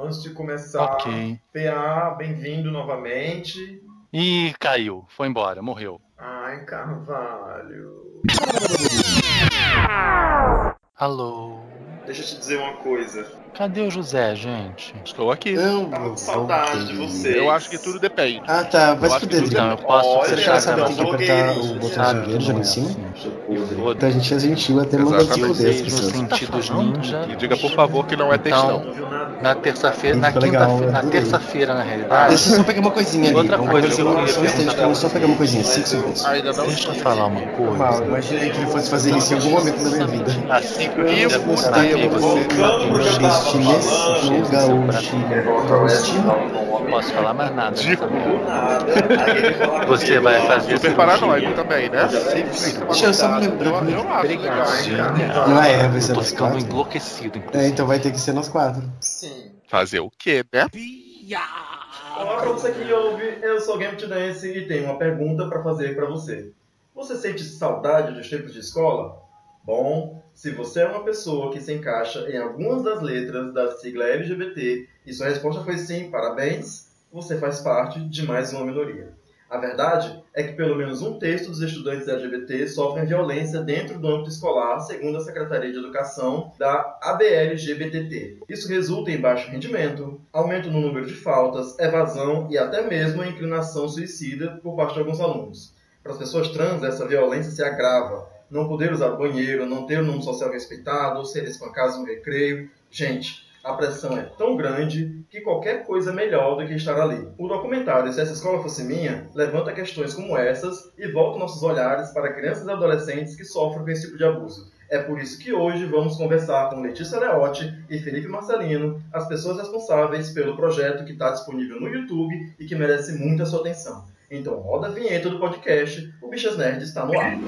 Antes de começar, Ok. PA, bem-vindo novamente. Ih, caiu. Foi embora, morreu. Ai, Carvalho. Alô? Deixa eu te dizer uma coisa. Cadê o José, gente? Estou aqui. Não, Tava com saudade de vocês. Eu acho que tudo depende. Ah, tá. Vai Eu se fuder. Não, eu posso Olha, Você fechar já sabe que tem que gravação. apertar o botão que já não em cima? Então a gente é gentil até mandar Exatamente. se fuder pessoas. sentidos Tá ninja. E diga, por favor, que não é textão. Então, Não viu nada? Na terça-feira, na legal, quinta-feira, na adorei. terça-feira, na realidade. Deixa eu só pegar uma coisinha ali. Outra coisa, conversar eu só um instante, vamos só pegar uma coisinha, 5 segundos. Ainda não. Deixa eu falar uma coisa. Mal, imaginei que ele fosse fazer isso em algum momento da minha vida. Assim que eu o tempo, aqui, você Voltando pro que eu tava falando. Chinês, gaúcho, não posso falar mais nada. fala Você vai fazer Super paranoico também, né? Deixa eu só me lembrar. Eu, eu acho legal. Obrigado. Não é, vai ser nós quatro. enlouquecido, É, então vai ter que ser nós quatro. Sim. Fazer o quê, né? Olá pra você que ouve, eu sou o Game to Dance e tenho uma pergunta pra fazer pra você. Você sente saudade dos tempos de escola? Bom, se você é uma pessoa que se encaixa em algumas das letras da sigla LGBT e sua resposta foi sim, parabéns, você faz parte de mais uma minoria. A verdade é que pelo menos um terço dos estudantes LGBT sofrem violência dentro do âmbito escolar, segundo a Secretaria de Educação da ABLGBTT. Isso resulta em baixo rendimento, aumento no número de faltas, evasão e até mesmo a inclinação suicida por parte de alguns alunos. Para as pessoas trans, essa violência se agrava. Não poder usar o banheiro, não ter um nome social respeitado, ser espancados no recreio. Gente, a pressão é tão grande que qualquer coisa é melhor do que estar ali. O documentário Se Essa Escola Fosse Minha levanta questões como essas e volta nossos olhares para crianças e adolescentes que sofrem com esse tipo de abuso. É por isso que hoje vamos conversar com Letícia Leotti e Felipe Marcelino, as pessoas responsáveis pelo projeto que está disponível no YouTube e que merece muita sua atenção. Então roda a vinheta do podcast, o Bichas Nerd está no ar.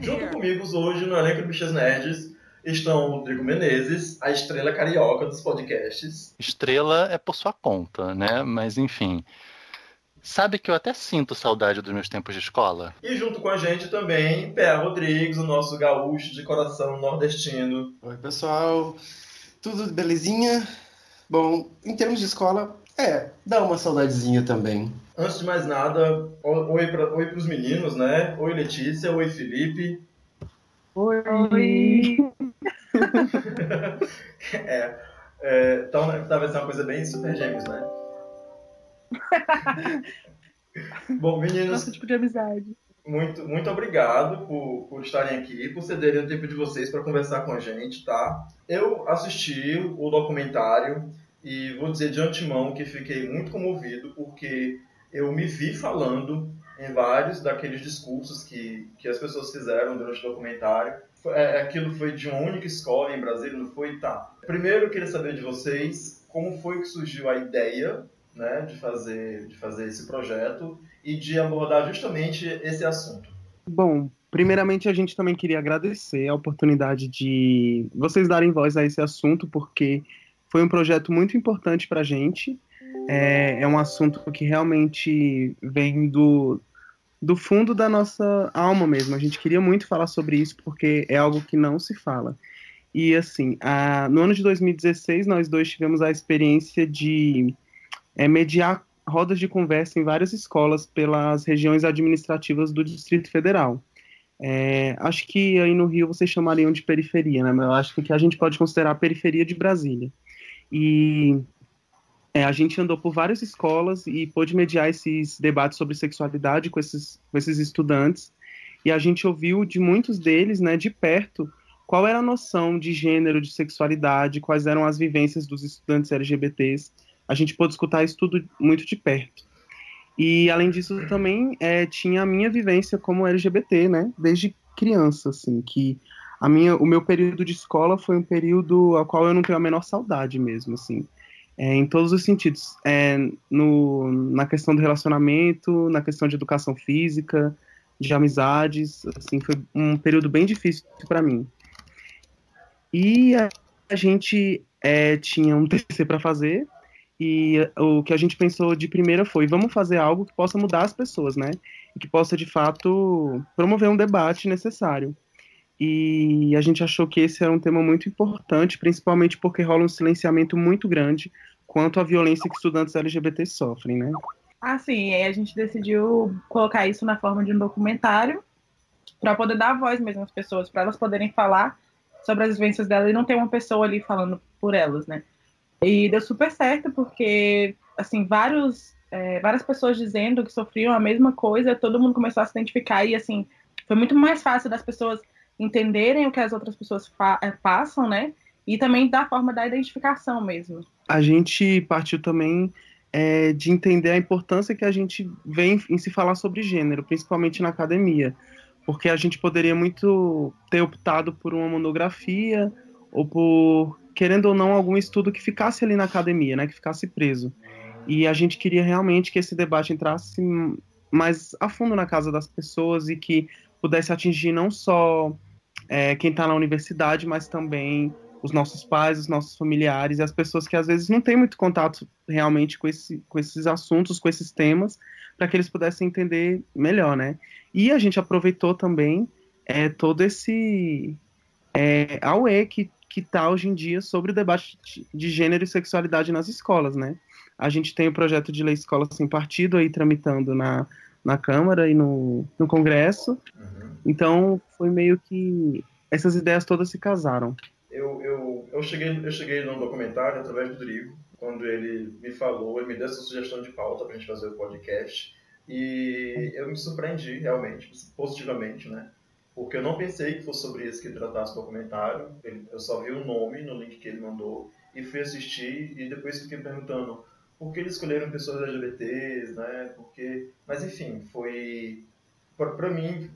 Junto comigo hoje no elenco do Bichas Nerds estão o Rodrigo Menezes, a estrela carioca dos podcasts. Estrela é por sua conta, né? Mas enfim. Sabe que eu até sinto saudade dos meus tempos de escola? E junto com a gente também, Pé Rodrigues, o nosso gaúcho de coração nordestino. Oi, pessoal. Tudo belezinha? Bom, em termos de escola, é, dá uma saudadezinha também. Antes de mais nada, oi para oi os meninos, né? Oi Letícia, oi Felipe. Oi. É, é, então, né, talvez seja uma coisa bem super gêmeos, né? Bom, meninos, Nosso tipo de amizade. muito, muito obrigado por, por estarem aqui, por cederem o tempo de vocês para conversar com a gente, tá? Eu assisti o documentário e vou dizer de antemão que fiquei muito comovido porque eu me vi falando em vários daqueles discursos que, que as pessoas fizeram durante o documentário. É, aquilo foi de uma única escola em Brasília, não foi? Tá. Primeiro eu queria saber de vocês como foi que surgiu a ideia né, de, fazer, de fazer esse projeto e de abordar justamente esse assunto. Bom, primeiramente a gente também queria agradecer a oportunidade de vocês darem voz a esse assunto, porque foi um projeto muito importante para a gente. É, é um assunto que realmente vem do, do fundo da nossa alma mesmo. A gente queria muito falar sobre isso, porque é algo que não se fala. E assim, a- no ano de 2016, nós dois tivemos a experiência de é, mediar rodas de conversa em várias escolas pelas regiões administrativas do Distrito Federal. É, acho que aí no Rio vocês chamariam de periferia, né? Mas eu acho que a gente pode considerar a periferia de Brasília. E é, a gente andou por várias escolas e pôde mediar esses debates sobre sexualidade com esses, com esses estudantes. E a gente ouviu de muitos deles, né, de perto, qual era a noção de gênero, de sexualidade, quais eram as vivências dos estudantes LGBTs. A gente pôde escutar isso tudo muito de perto. E além disso também é, tinha a minha vivência como LGBT, né? Desde criança, assim, que a minha, o meu período de escola foi um período ao qual eu não tenho a menor saudade mesmo, assim, é, em todos os sentidos, é, no, na questão do relacionamento, na questão de educação física, de amizades, assim, foi um período bem difícil para mim. E a, a gente é, tinha um TCC para fazer E o que a gente pensou de primeira foi, vamos fazer algo que possa mudar as pessoas, né? E que possa, de fato, promover um debate necessário. E a gente achou que esse era um tema muito importante, principalmente porque rola um silenciamento muito grande quanto à violência que estudantes LGBT sofrem, né? Ah, sim. E a gente decidiu colocar isso na forma de um documentário para poder dar voz mesmo às pessoas, para elas poderem falar sobre as vivências delas e não ter uma pessoa ali falando por elas, né? E deu super certo, porque, assim, vários, é, várias pessoas dizendo que sofriam a mesma coisa, todo mundo começou a se identificar e, assim, foi muito mais fácil das pessoas entenderem o que as outras pessoas é, passam, né? E também da forma da identificação mesmo. A gente partiu também é, de entender a importância que a gente vem em se falar sobre gênero, principalmente na academia. Porque a gente poderia muito ter optado por uma monografia ou por querendo ou não, algum estudo que ficasse ali na academia, né, que ficasse preso. E a gente queria realmente que esse debate entrasse mais a fundo na casa das pessoas e que pudesse atingir não só é, quem está na universidade, mas também os nossos pais, os nossos familiares e as pessoas que às vezes não têm muito contato realmente com, esse, com esses assuntos, com esses temas, para que eles pudessem entender melhor, né? E a gente aproveitou também é, todo esse é, AUE que que está hoje em dia sobre o debate de gênero e sexualidade nas escolas, né? A gente tem o projeto de lei Escola Sem Partido aí tramitando na, na Câmara e no, no Congresso. Uhum. Então, foi meio que essas ideias todas se casaram. Eu, eu, eu, cheguei, eu cheguei no documentário através do Rodrigo, quando ele me falou, ele me deu essa sugestão de pauta para a gente fazer o podcast. E eu me surpreendi, realmente, positivamente, né? porque eu não pensei que fosse sobre isso que tratasse o documentário. Eu só vi o nome no link que ele mandou e fui assistir e depois fiquei perguntando por que eles escolheram pessoas LGBTs, né? Porque, mas enfim, foi para mim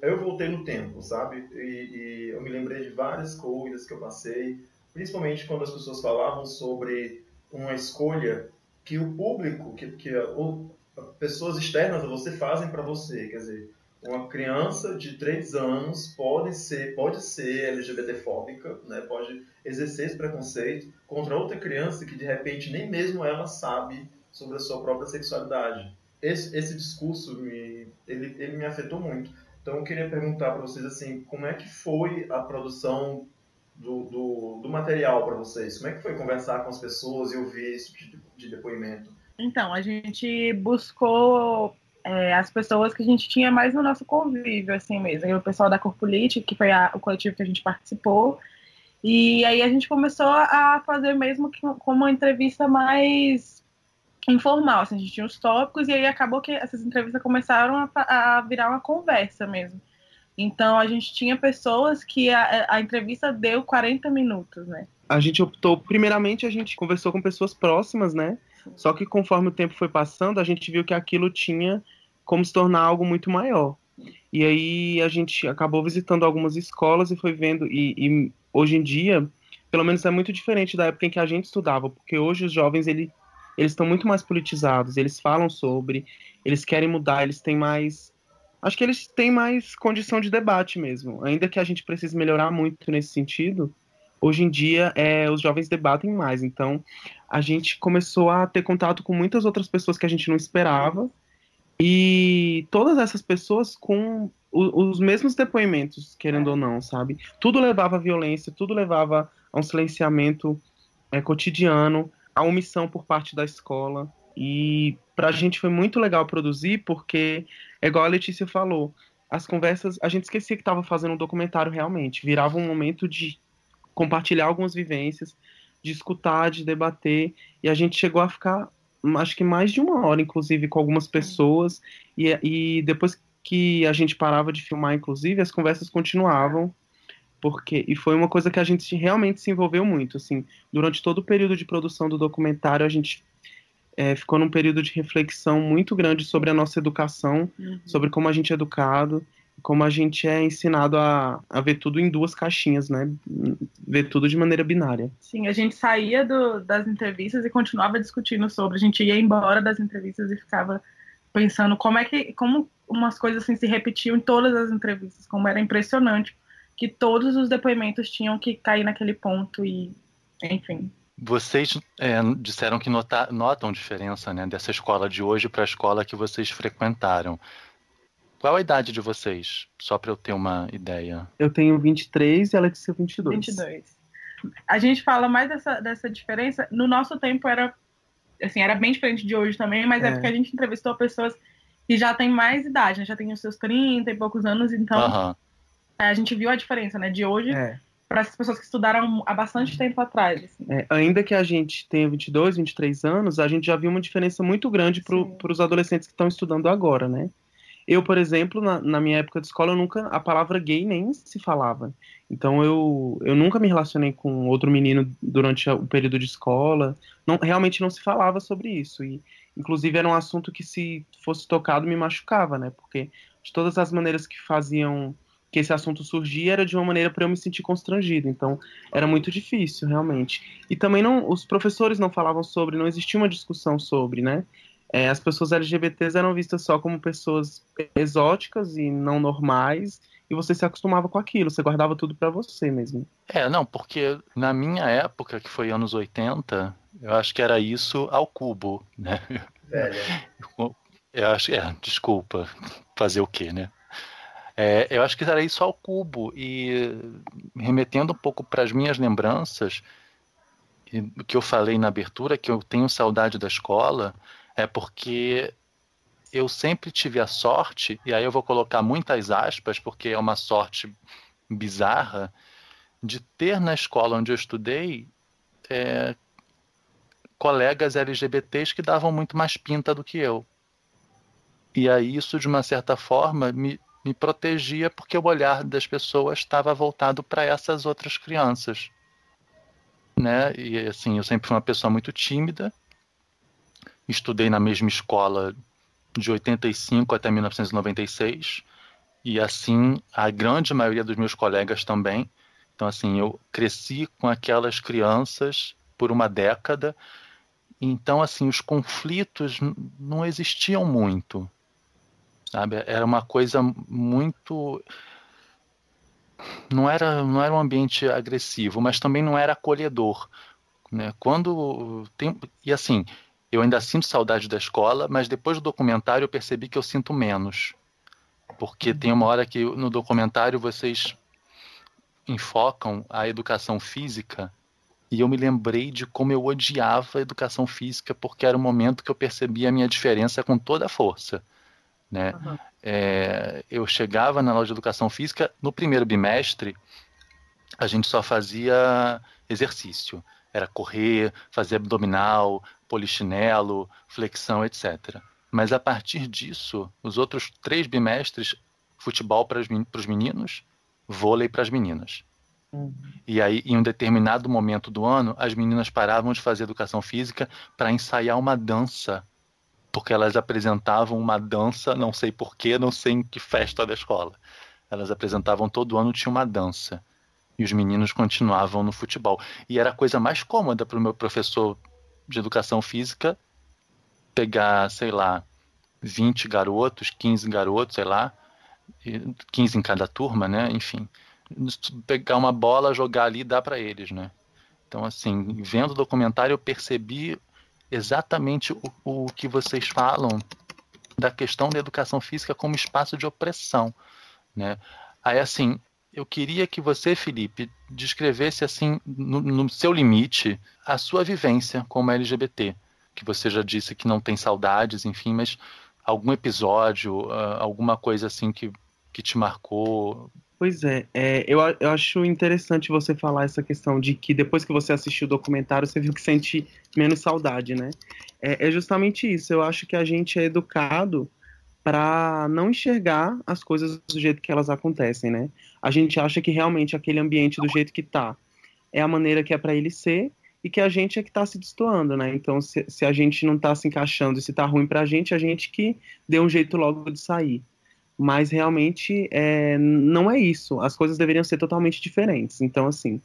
eu voltei no tempo, sabe? E, e, eu me lembrei de várias coisas que eu passei, principalmente quando as pessoas falavam sobre uma escolha que o público, que, que ou, pessoas externas a você fazem para você, quer dizer, uma criança de 3 anos pode ser, pode ser LGBTfóbica, né? pode exercer esse preconceito contra outra criança que de repente nem mesmo ela sabe sobre a sua própria sexualidade. Esse, esse discurso me, ele, ele me afetou muito. Então eu queria perguntar para vocês assim, como é que foi a produção do, do, do material para vocês? Como é que foi conversar com as pessoas e ouvir esse tipo de depoimento? Então, a gente buscou é, as pessoas que a gente tinha mais no nosso convívio, assim mesmo. E o pessoal da Corpulite, que foi a, o coletivo que a gente participou. E aí a gente começou a fazer mesmo que, como uma entrevista mais informal. Assim, a gente tinha os tópicos e aí acabou que essas entrevistas começaram a, a virar uma conversa mesmo. Então a gente tinha pessoas que a, a entrevista deu 40 minutos, né? A gente optou, primeiramente, a gente conversou com pessoas próximas, né? Só que conforme o tempo foi passando, a gente viu que aquilo tinha como se tornar algo muito maior. E aí a gente acabou visitando algumas escolas e foi vendo. E, e, hoje em dia, pelo menos é muito diferente da época em que a gente estudava, porque hoje os jovens ele, eles estão muito mais politizados, eles falam sobre, eles querem mudar, eles têm mais. Acho que eles têm mais condição de debate mesmo. Ainda que a gente precise melhorar muito nesse sentido, hoje em dia é, os jovens debatem mais. Então, a gente começou a ter contato com muitas outras pessoas que a gente não esperava. E todas essas pessoas com o, os mesmos depoimentos, querendo ou não, sabe? Tudo levava à violência, tudo levava a um silenciamento é, cotidiano, a omissão por parte da escola. E para a gente foi muito legal produzir, porque, é igual a Letícia falou, as conversas, a gente esquecia que estava fazendo um documentário realmente. Virava um momento de compartilhar algumas vivências, de escutar, de debater, e a gente chegou a ficar, acho que mais de uma hora, inclusive, com algumas pessoas, e, e depois que a gente parava de filmar, inclusive, as conversas continuavam, porque e foi uma coisa que a gente realmente se envolveu muito, assim, durante todo o período de produção do documentário, a gente é, ficou num período de reflexão muito grande sobre a nossa educação, uhum. sobre como a gente é educado, como a gente é ensinado a, a ver tudo em duas caixinhas, né? Ver tudo de maneira binária. Sim, a gente saía do, das entrevistas e continuava discutindo sobre. A gente ia embora das entrevistas e ficava pensando como é que. como umas coisas assim se repetiam em todas as entrevistas, como era impressionante que todos os depoimentos tinham que cair naquele ponto e enfim. Vocês é, disseram que nota, notam diferença né, dessa escola de hoje para a escola que vocês frequentaram. Qual a idade de vocês? Só para eu ter uma ideia. Eu tenho 23 e ela disse 22. 22. A gente fala mais dessa, dessa diferença. No nosso tempo era assim, era bem diferente de hoje também, mas é, é porque a gente entrevistou pessoas que já têm mais idade, né? Já tem os seus 30 e poucos anos, então Uhum. a gente viu a diferença, né? De hoje É. para essas pessoas que estudaram há bastante tempo atrás. assim. É, ainda que a gente tenha 22, 23 anos, a gente já viu uma diferença muito grande para os adolescentes que estão estudando agora, né? Eu, por exemplo, na, na minha época de escola, eu nunca a palavra gay nem se falava. Então eu, eu nunca me relacionei com outro menino durante o período de escola. Não, realmente não se falava sobre isso. E, inclusive, era um assunto que, se fosse tocado, me machucava, né? Porque de todas as maneiras que faziam que esse assunto surgia, era de uma maneira para eu me sentir constrangido. Então, era muito difícil, realmente. E também não, os professores não falavam sobre, não existia uma discussão sobre, né? É, as pessoas LGBTs eram vistas só como pessoas exóticas e não normais, e você se acostumava com aquilo, você guardava tudo para você mesmo. É, não, porque na minha época, que foi anos 80, eu acho que era isso ao cubo, né? Velha. Eu acho, é, desculpa, fazer o quê, né? É, eu acho que era isso ao cubo e remetendo um pouco para as minhas lembranças, o que eu falei na abertura, que eu tenho saudade da escola, é porque eu sempre tive a sorte, e aí eu vou colocar muitas aspas, porque é uma sorte bizarra, de ter na escola onde eu estudei é, colegas LGBTs que davam muito mais pinta do que eu. E aí isso, de uma certa forma, me, me protegia porque o olhar das pessoas estava voltado para essas outras crianças. Né? E assim, eu sempre fui uma pessoa muito tímida. Estudei na mesma escola de 85 até 1996. E assim, a grande maioria dos meus colegas também. Então, assim, eu cresci com aquelas crianças por uma década. Então, assim, os conflitos não existiam muito. Sabe? Era uma coisa muito. Não era, não era um ambiente agressivo, mas também não era acolhedor. Né? Quando. Tem... E assim, eu ainda sinto saudade da escola, mas depois do documentário eu percebi que eu sinto menos. Porque tem uma hora que no documentário vocês enfocam a educação física e eu me lembrei de como eu odiava a educação física porque era o momento que eu percebia a minha diferença com toda a força. Né? Uhum. É, eu chegava na aula de educação física, no primeiro bimestre, a gente só fazia exercício. Era correr, fazer abdominal, polichinelo, flexão, etc. Mas a partir disso, os outros três bimestres, futebol para os meninos, vôlei para as meninas. E aí, em um determinado momento do ano, as meninas paravam de fazer educação física para ensaiar uma dança. Porque elas apresentavam uma dança, não sei porquê, não sei em que festa da escola. Elas apresentavam todo ano, tinha uma dança. E os meninos continuavam no futebol. E era a coisa mais cômoda para o meu professor de educação física pegar, sei lá, 20 garotos, 15 garotos, sei lá, 15 em cada turma, né? Enfim, pegar uma bola, jogar ali e dar para eles, né? Então, assim, vendo o documentário, eu percebi exatamente o, o que vocês falam da questão da educação física como espaço de opressão, né? Aí, assim, eu queria que você, Felipe, descrevesse, assim, no, no seu limite, a sua vivência como LGBT, que você já disse que não tem saudades, enfim, mas algum episódio, uh, alguma coisa assim que, que te marcou? Pois é, é eu, eu, acho interessante você falar essa questão de que depois que você assistiu o documentário, você viu que sente menos saudade, né? É, é justamente isso. Eu acho que a gente é educado para não enxergar as coisas do jeito que elas acontecem, né? A gente acha que realmente aquele ambiente do jeito que tá é a maneira que é para ele ser e que a gente é que está se destoando, né? Então, se, se, a gente não está se encaixando e se está ruim para a gente, a gente que deu um jeito logo de sair. Mas realmente é, não é isso. As coisas deveriam ser totalmente diferentes. Então, assim,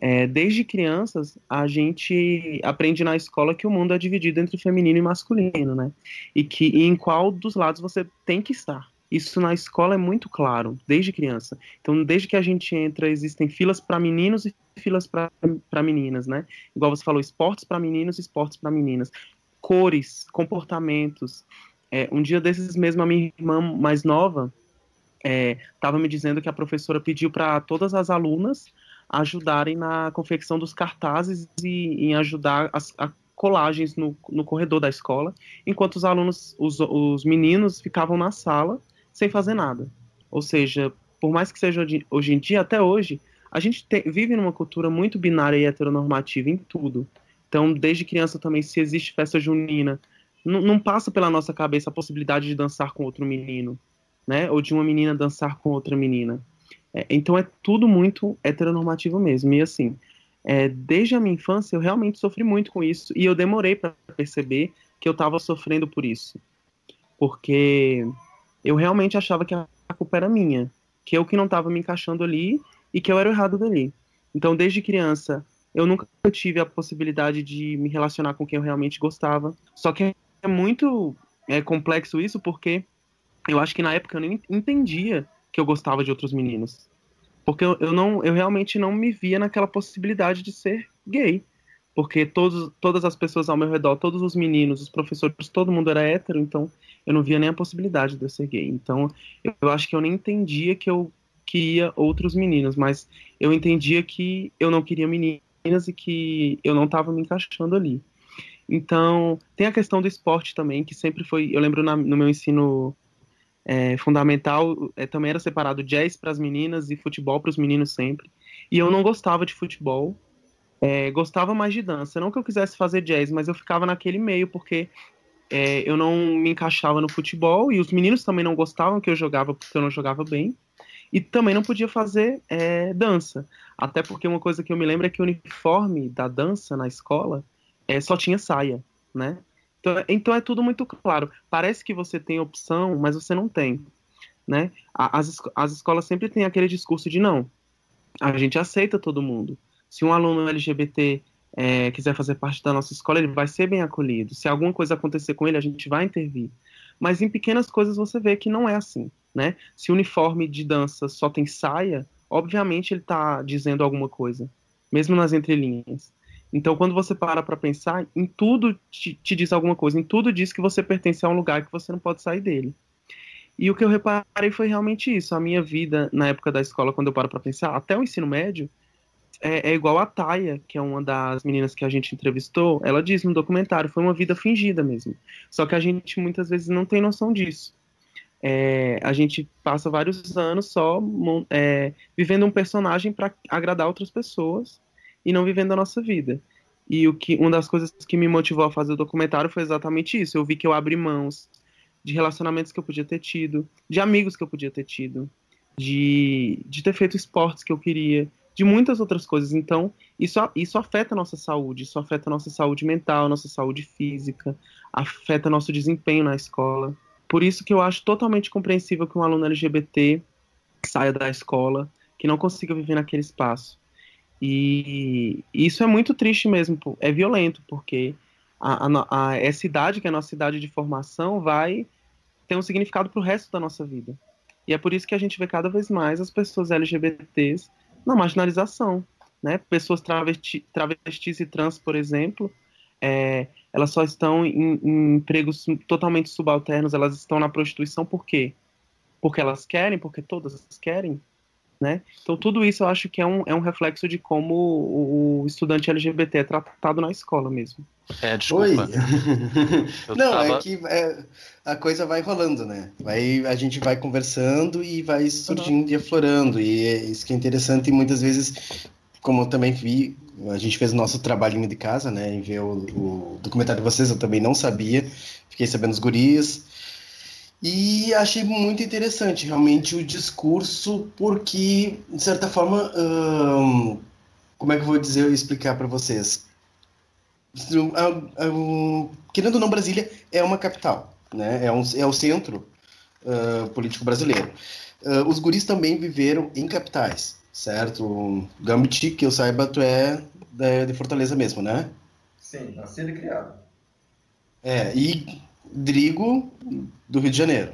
é, desde crianças, a gente aprende na escola que o mundo é dividido entre feminino e masculino, né? E que e em qual dos lados você tem que estar. Isso na escola é muito claro, desde criança. Então, desde que a gente entra, existem filas para meninos e filas para meninas, né? Igual você falou, esportes para meninos e esportes para meninas. Cores, comportamentos. É, um dia desses mesmo, a minha irmã mais nova estava é, me dizendo que a professora pediu para todas as alunas ajudarem na confecção dos cartazes e em ajudar as, a colagens no, no corredor da escola, enquanto os alunos, os, os meninos ficavam na sala sem fazer nada. Ou seja, por mais que seja hoje, em dia, até hoje, a gente te, vive numa cultura muito binária e heteronormativa em tudo. Então, desde criança também, se existe festa junina, não passa pela nossa cabeça a possibilidade de dançar com outro menino, né? Ou de uma menina dançar com outra menina. É, então é tudo muito heteronormativo mesmo. E assim, é, desde a minha infância eu realmente sofri muito com isso e eu demorei para perceber que eu estava sofrendo por isso, porque eu realmente achava que a culpa era minha, que eu que não estava me encaixando ali e que eu era o errado dali. Então, desde criança, eu nunca tive a possibilidade de me relacionar com quem eu realmente gostava. Só que é muito é, complexo isso, porque eu acho que na época eu nem entendia que eu gostava de outros meninos. Porque eu, eu, não, eu realmente não me via naquela possibilidade de ser gay. Porque todos, todas as pessoas ao meu redor, todos os meninos, os professores, todo mundo era hétero, então eu não via nem a possibilidade de eu ser gay. Então eu, acho que eu nem entendia que eu queria outros meninos, mas eu entendia que eu não queria meninas e que eu não estava me encaixando ali. Então, tem a questão do esporte também, que sempre foi. Eu lembro na, no meu ensino é, fundamental, é, também era separado jazz para as meninas e futebol para os meninos sempre. E eu não gostava de futebol, é, gostava mais de dança. Não que eu quisesse fazer jazz, mas eu ficava naquele meio porque é, eu não me encaixava no futebol e os meninos também não gostavam que eu jogava porque eu não jogava bem. E também não podia fazer é, dança. Até porque uma coisa que eu me lembro é que o uniforme da dança na escola é, só tinha saia, né? Então, então é tudo muito claro. Parece que você tem opção, mas você não tem. Né? As, as escolas sempre têm aquele discurso de não, a gente aceita todo mundo. Se um aluno LGBT é, quiser fazer parte da nossa escola, ele vai ser bem acolhido. Se alguma coisa acontecer com ele, a gente vai intervir. Mas em pequenas coisas você vê que não é assim. Né? Se o uniforme de dança só tem saia, obviamente ele está dizendo alguma coisa, mesmo nas entrelinhas. Então, quando você para para pensar, em tudo te, te, diz alguma coisa, em tudo diz que você pertence a um lugar que você não pode sair dele. E o que eu reparei foi realmente isso. A minha vida na época da escola, quando eu paro para pensar, até o ensino médio, é, é, igual a Taia, que é uma das meninas que a gente entrevistou. Ela diz no documentário, foi uma vida fingida mesmo. Só que a gente muitas vezes não tem noção disso. É, a gente passa vários anos só é, vivendo um personagem para agradar outras pessoas e não vivendo a nossa vida. E o que, uma das coisas que me motivou a fazer o documentário foi exatamente isso. Eu vi que eu abri mãos de relacionamentos que eu podia ter tido, de amigos que eu podia ter tido, de, de ter feito esportes que eu queria, de muitas outras coisas. Então, isso, isso afeta a nossa saúde, isso afeta a nossa saúde mental, nossa saúde física, afeta nosso desempenho na escola. Por isso que eu acho totalmente compreensível que um aluno LGBT saia da escola, que não consiga viver naquele espaço. E isso é muito triste mesmo, é violento, porque a, a, a, essa idade, que é a nossa idade de formação, vai ter um significado para o resto da nossa vida. E é por isso que a gente vê cada vez mais as pessoas LGBTs na marginalização. Né? Pessoas travesti, travestis e trans, por exemplo, é, elas só estão em, em empregos totalmente subalternos, elas estão na prostituição por quê? Porque elas querem, porque todas querem? Né? Então, tudo isso eu acho que é um, é um reflexo de como o, estudante LGBT é tratado na escola mesmo. É, desculpa. Oi. Não, tava... é que é, a coisa vai rolando, né? Vai, a gente vai conversando e vai surgindo uhum. e aflorando. E é isso que é interessante e muitas vezes, como eu também vi, a gente fez o nosso trabalhinho de casa, né? Em ver o, o documentário de vocês, eu também não sabia. Fiquei sabendo os gurias. E achei muito interessante realmente o discurso, porque, de certa forma, hum, como é que eu vou dizer e explicar para vocês? querendo ou não, Brasília é uma capital, né? é, um, é o centro uh, político brasileiro. Uh, os guris também viveram em capitais, certo? Gambit, que eu saiba, tu é de Fortaleza mesmo, né? Sim, nascido e criado. É, e Drigo, do Rio de Janeiro.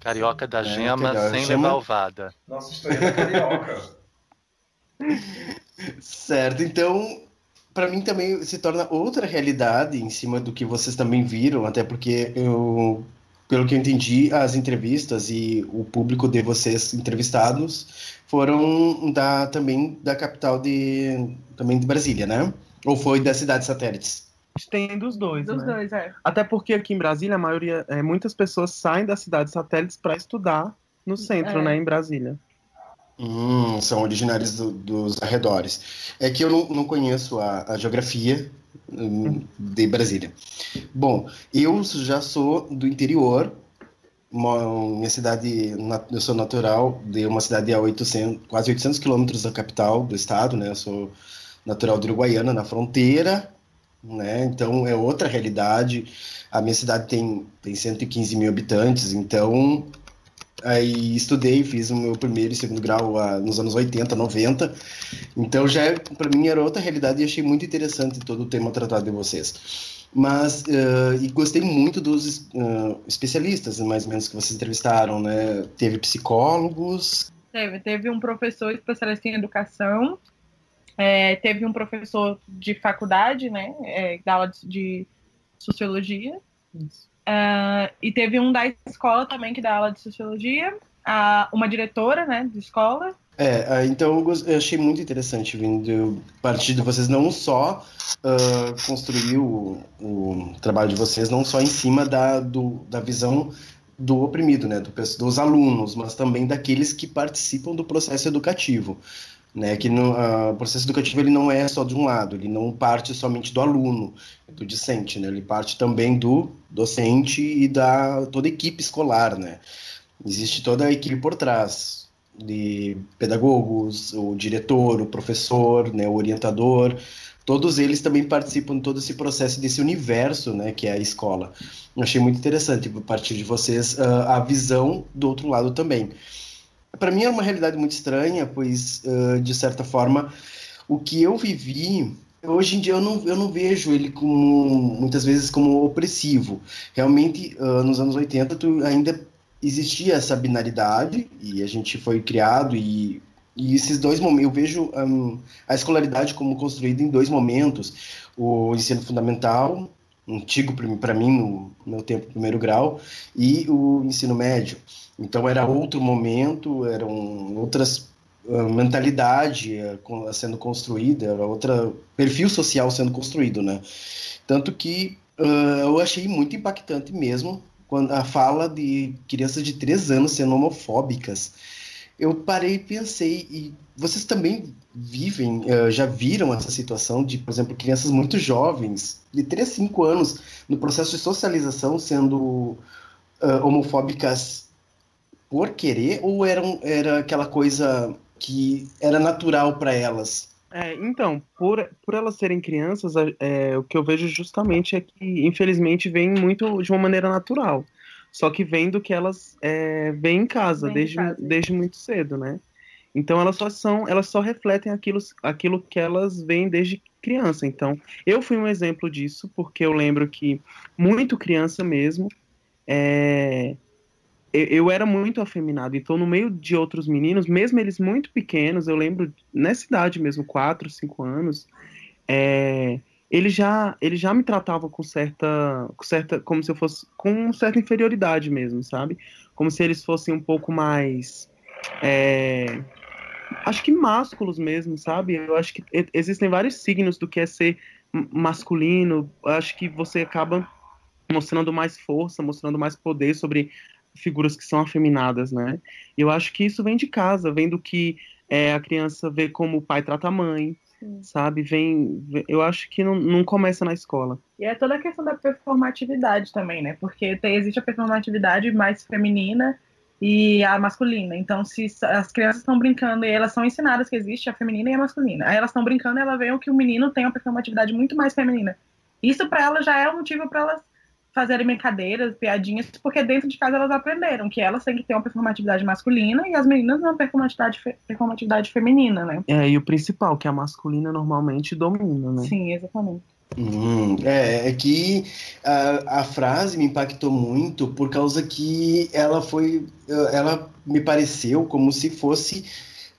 Carioca da é, gema sem gema... levar ovada. Nossa, estou indo carioca. certo, então para mim também se torna outra realidade em cima do que vocês também viram, até porque eu, pelo que eu entendi, as entrevistas e o público de vocês entrevistados foram da também da capital de também de Brasília, né? Ou foi das cidades satélites? Tem dos dois, dos né? dois, é. Até porque aqui em Brasília a maioria, é, muitas pessoas saem das cidades satélites para estudar no centro, é. né, em Brasília. Hum, são originários do, dos arredores. É que eu não, não conheço a, a geografia hum, de Brasília. Bom, eu já sou do interior. minha cidade, eu sou natural de uma cidade a 800, quase 800 quilômetros da capital do estado, né? Eu sou natural de Uruguaiana, na fronteira, né? Então é outra realidade. A minha cidade tem, tem 115 mil habitantes, então Aí estudei, fiz o meu primeiro e segundo grau uh, nos anos 80, 90. Então já para mim era outra realidade e achei muito interessante todo o tema tratado de vocês. Mas uh, e gostei muito dos uh, especialistas, mais ou menos que vocês entrevistaram, né? Teve psicólogos. Teve, teve um professor especialista em educação. É, teve um professor de faculdade, né? É, da aula de, de sociologia. Isso. Uh, e teve um da escola também que dá aula de sociologia, a, uma diretora, né, de escola. É, então eu achei muito interessante vindo a partir de vocês não só uh, construir o, o, trabalho de vocês, não só em cima da, do, da visão do oprimido, né, do, dos alunos, mas também daqueles que participam do processo educativo né, que o processo educativo ele não é só de um lado, ele não parte somente do aluno, do discente, né, ele parte também do docente e da toda a equipe escolar, né. Existe toda a equipe por trás, de pedagogos, o diretor, o professor, né, o orientador, todos eles também participam de todo esse processo desse universo, né, que é a escola. Eu achei muito interessante, a partir de vocês, uh, a visão do outro lado também para mim é uma realidade muito estranha, pois, uh, de certa forma, o que eu vivi, hoje em dia eu não, eu não vejo ele como, muitas vezes, como opressivo. Realmente, uh, nos anos 80, tu ainda existia essa binaridade, e a gente foi criado, e, e esses dois momentos, eu vejo um, a escolaridade como construída em dois momentos, o ensino fundamental, antigo para mim, no meu tempo, primeiro grau, e o ensino médio. Então era outro momento, eram outras uh, mentalidade uh, sendo construída, era outro perfil social sendo construído, né? Tanto que uh, eu achei muito impactante mesmo quando a fala de crianças de três anos sendo homofóbicas. Eu parei e pensei, e vocês também vivem, uh, já viram essa situação de, por exemplo, crianças muito jovens, de 3 a 5 anos, no processo de socialização, sendo uh, homofóbicas por querer ou era, era aquela coisa que era natural para elas? É, então, por, por elas serem crianças, é, o que eu vejo justamente é que, infelizmente, vem muito de uma maneira natural. Só que vem do que elas é, vêm em casa, desde, em casa. desde muito cedo, né? Então elas só são, elas só refletem aquilo, aquilo que elas veem desde criança. Então, eu fui um exemplo disso, porque eu lembro que muito criança mesmo, é, eu era muito afeminado, então no meio de outros meninos, mesmo eles muito pequenos, eu lembro nessa idade mesmo, 4, 5 anos, é, ele já ele já me tratava com certa, com certa como se eu fosse com certa inferioridade mesmo, sabe? Como se eles fossem um pouco mais é, acho que másculos mesmo, sabe? Eu acho que existem vários signos do que é ser masculino. Acho que você acaba mostrando mais força, mostrando mais poder sobre figuras que são afeminadas, né? E eu acho que isso vem de casa, vem do que é, a criança vê como o pai trata a mãe, Sim. sabe? Vem, eu acho que não, não, começa na escola. E é toda a questão da performatividade também, né? Porque tem, existe a performatividade mais feminina e a masculina. Então, se as crianças estão brincando e elas são ensinadas que existe a feminina e a masculina, aí elas estão brincando e ela vê que o menino tem uma performatividade muito mais feminina. Isso para ela já é um motivo para elas fazerem brincadeiras, piadinhas, porque dentro de casa elas aprenderam que elas têm que ter uma performatividade masculina e as meninas uma performatividade, fe performatividade feminina, né? É, e o principal, que a masculina normalmente domina, né? Sim, exatamente. Hum, é, é que a, a frase me impactou muito por causa que ela foi, ela me pareceu como se fosse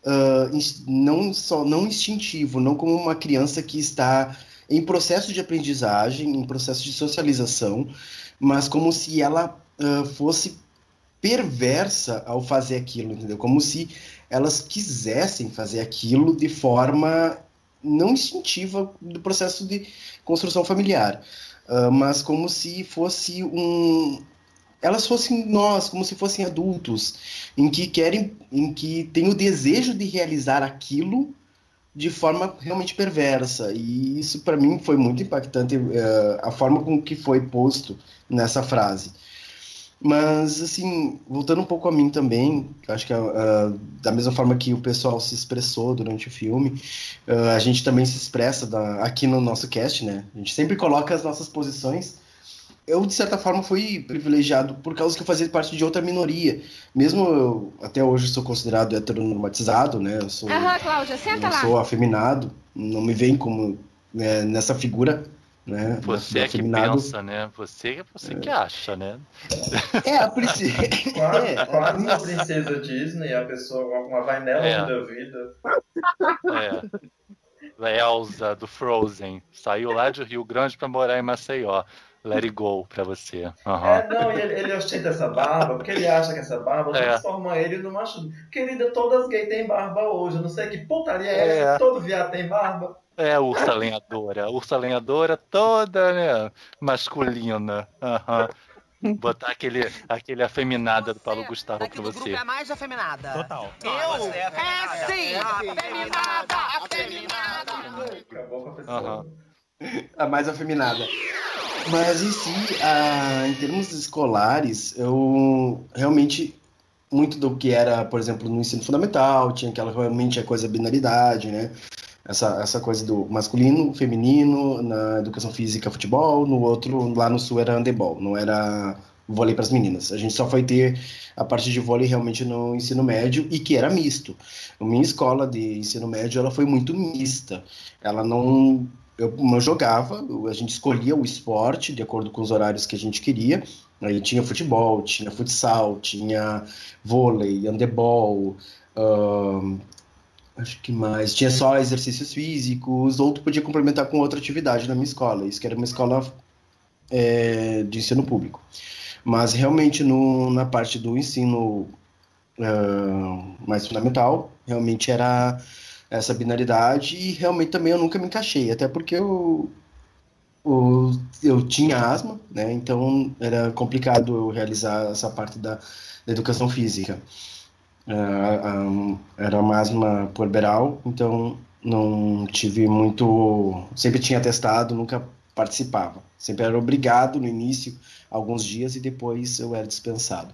uh, não só não instintivo, não como uma criança que está em processo de aprendizagem, em processo de socialização, mas como se ela uh, fosse perversa ao fazer aquilo, entendeu? Como se elas quisessem fazer aquilo de forma não instintiva do processo de construção familiar, uh, mas como se fosse um elas fossem nós, como se fossem adultos, em que querem, em que têm o desejo de realizar aquilo de forma realmente perversa. E isso para mim foi muito impactante uh, a forma com que foi posto nessa frase. Mas, assim, voltando um pouco a mim também, acho que uh, da mesma forma que o pessoal se expressou durante o filme, uh, a gente também se expressa da, aqui no nosso cast, né? A gente sempre coloca as nossas posições. Eu, de certa forma, fui privilegiado por causa que eu fazia parte de outra minoria. Mesmo eu, até hoje, sou considerado heteronormatizado, né? Eu sou, Aham, Cláudia, senta eu lá. sou afeminado, não me veem como né, nessa figura né? Você é que pensa, né? Você, você é. que acha, né? É, a princesa. Quase, é. quase uma princesa Disney, a pessoa, uma vainela é. da vida. É. Elsa, do Frozen, saiu lá de Rio Grande para morar em Maceió. Let it go pra você. Uhum. É, não, ele, ele ostenta essa barba, porque ele acha que essa barba é. transforma ele no macho. Querida, todas gays têm barba hoje. Eu não sei que putaria é essa, é. todo viado tem barba. É a ursa lenhadora. A ursa lenhadora toda, né? Masculina. Uhum. Botar aquele, aquele afeminada do Paulo Gustavo pra você. Grupo é mais afeminada. Total. Eu? É, é sim! Afeminada! Afeminada! Acabou com a pessoa. Uhum. A mais afeminada. Mas em si, a, em termos escolares, eu realmente muito do que era, por exemplo, no ensino fundamental, tinha aquela realmente a coisa binaridade, né? Essa, essa coisa do masculino, feminino, na educação física, futebol, no outro, lá no sul era handebol, não era vôlei para as meninas. A gente só foi ter a parte de vôlei realmente no ensino médio e que era misto. A minha escola de ensino médio ela foi muito mista. Ela não eu, eu jogava, a gente escolhia o esporte de acordo com os horários que a gente queria. Aí tinha futebol, tinha futsal, tinha vôlei, handebol, uh, Acho que mais. Tinha só exercícios físicos, ou tu podia complementar com outra atividade na minha escola. Isso que era uma escola é, de ensino público. Mas realmente no, na parte do ensino uh, mais fundamental, realmente era essa binaridade e realmente também eu nunca me encaixei, até porque eu, eu, eu tinha asma, né? Então era complicado eu realizar essa parte da, da educação física. Uh, um, era asma puerperal, então não tive muito. Sempre tinha testado, nunca participava. Sempre era obrigado no início, alguns dias, e depois eu era dispensado.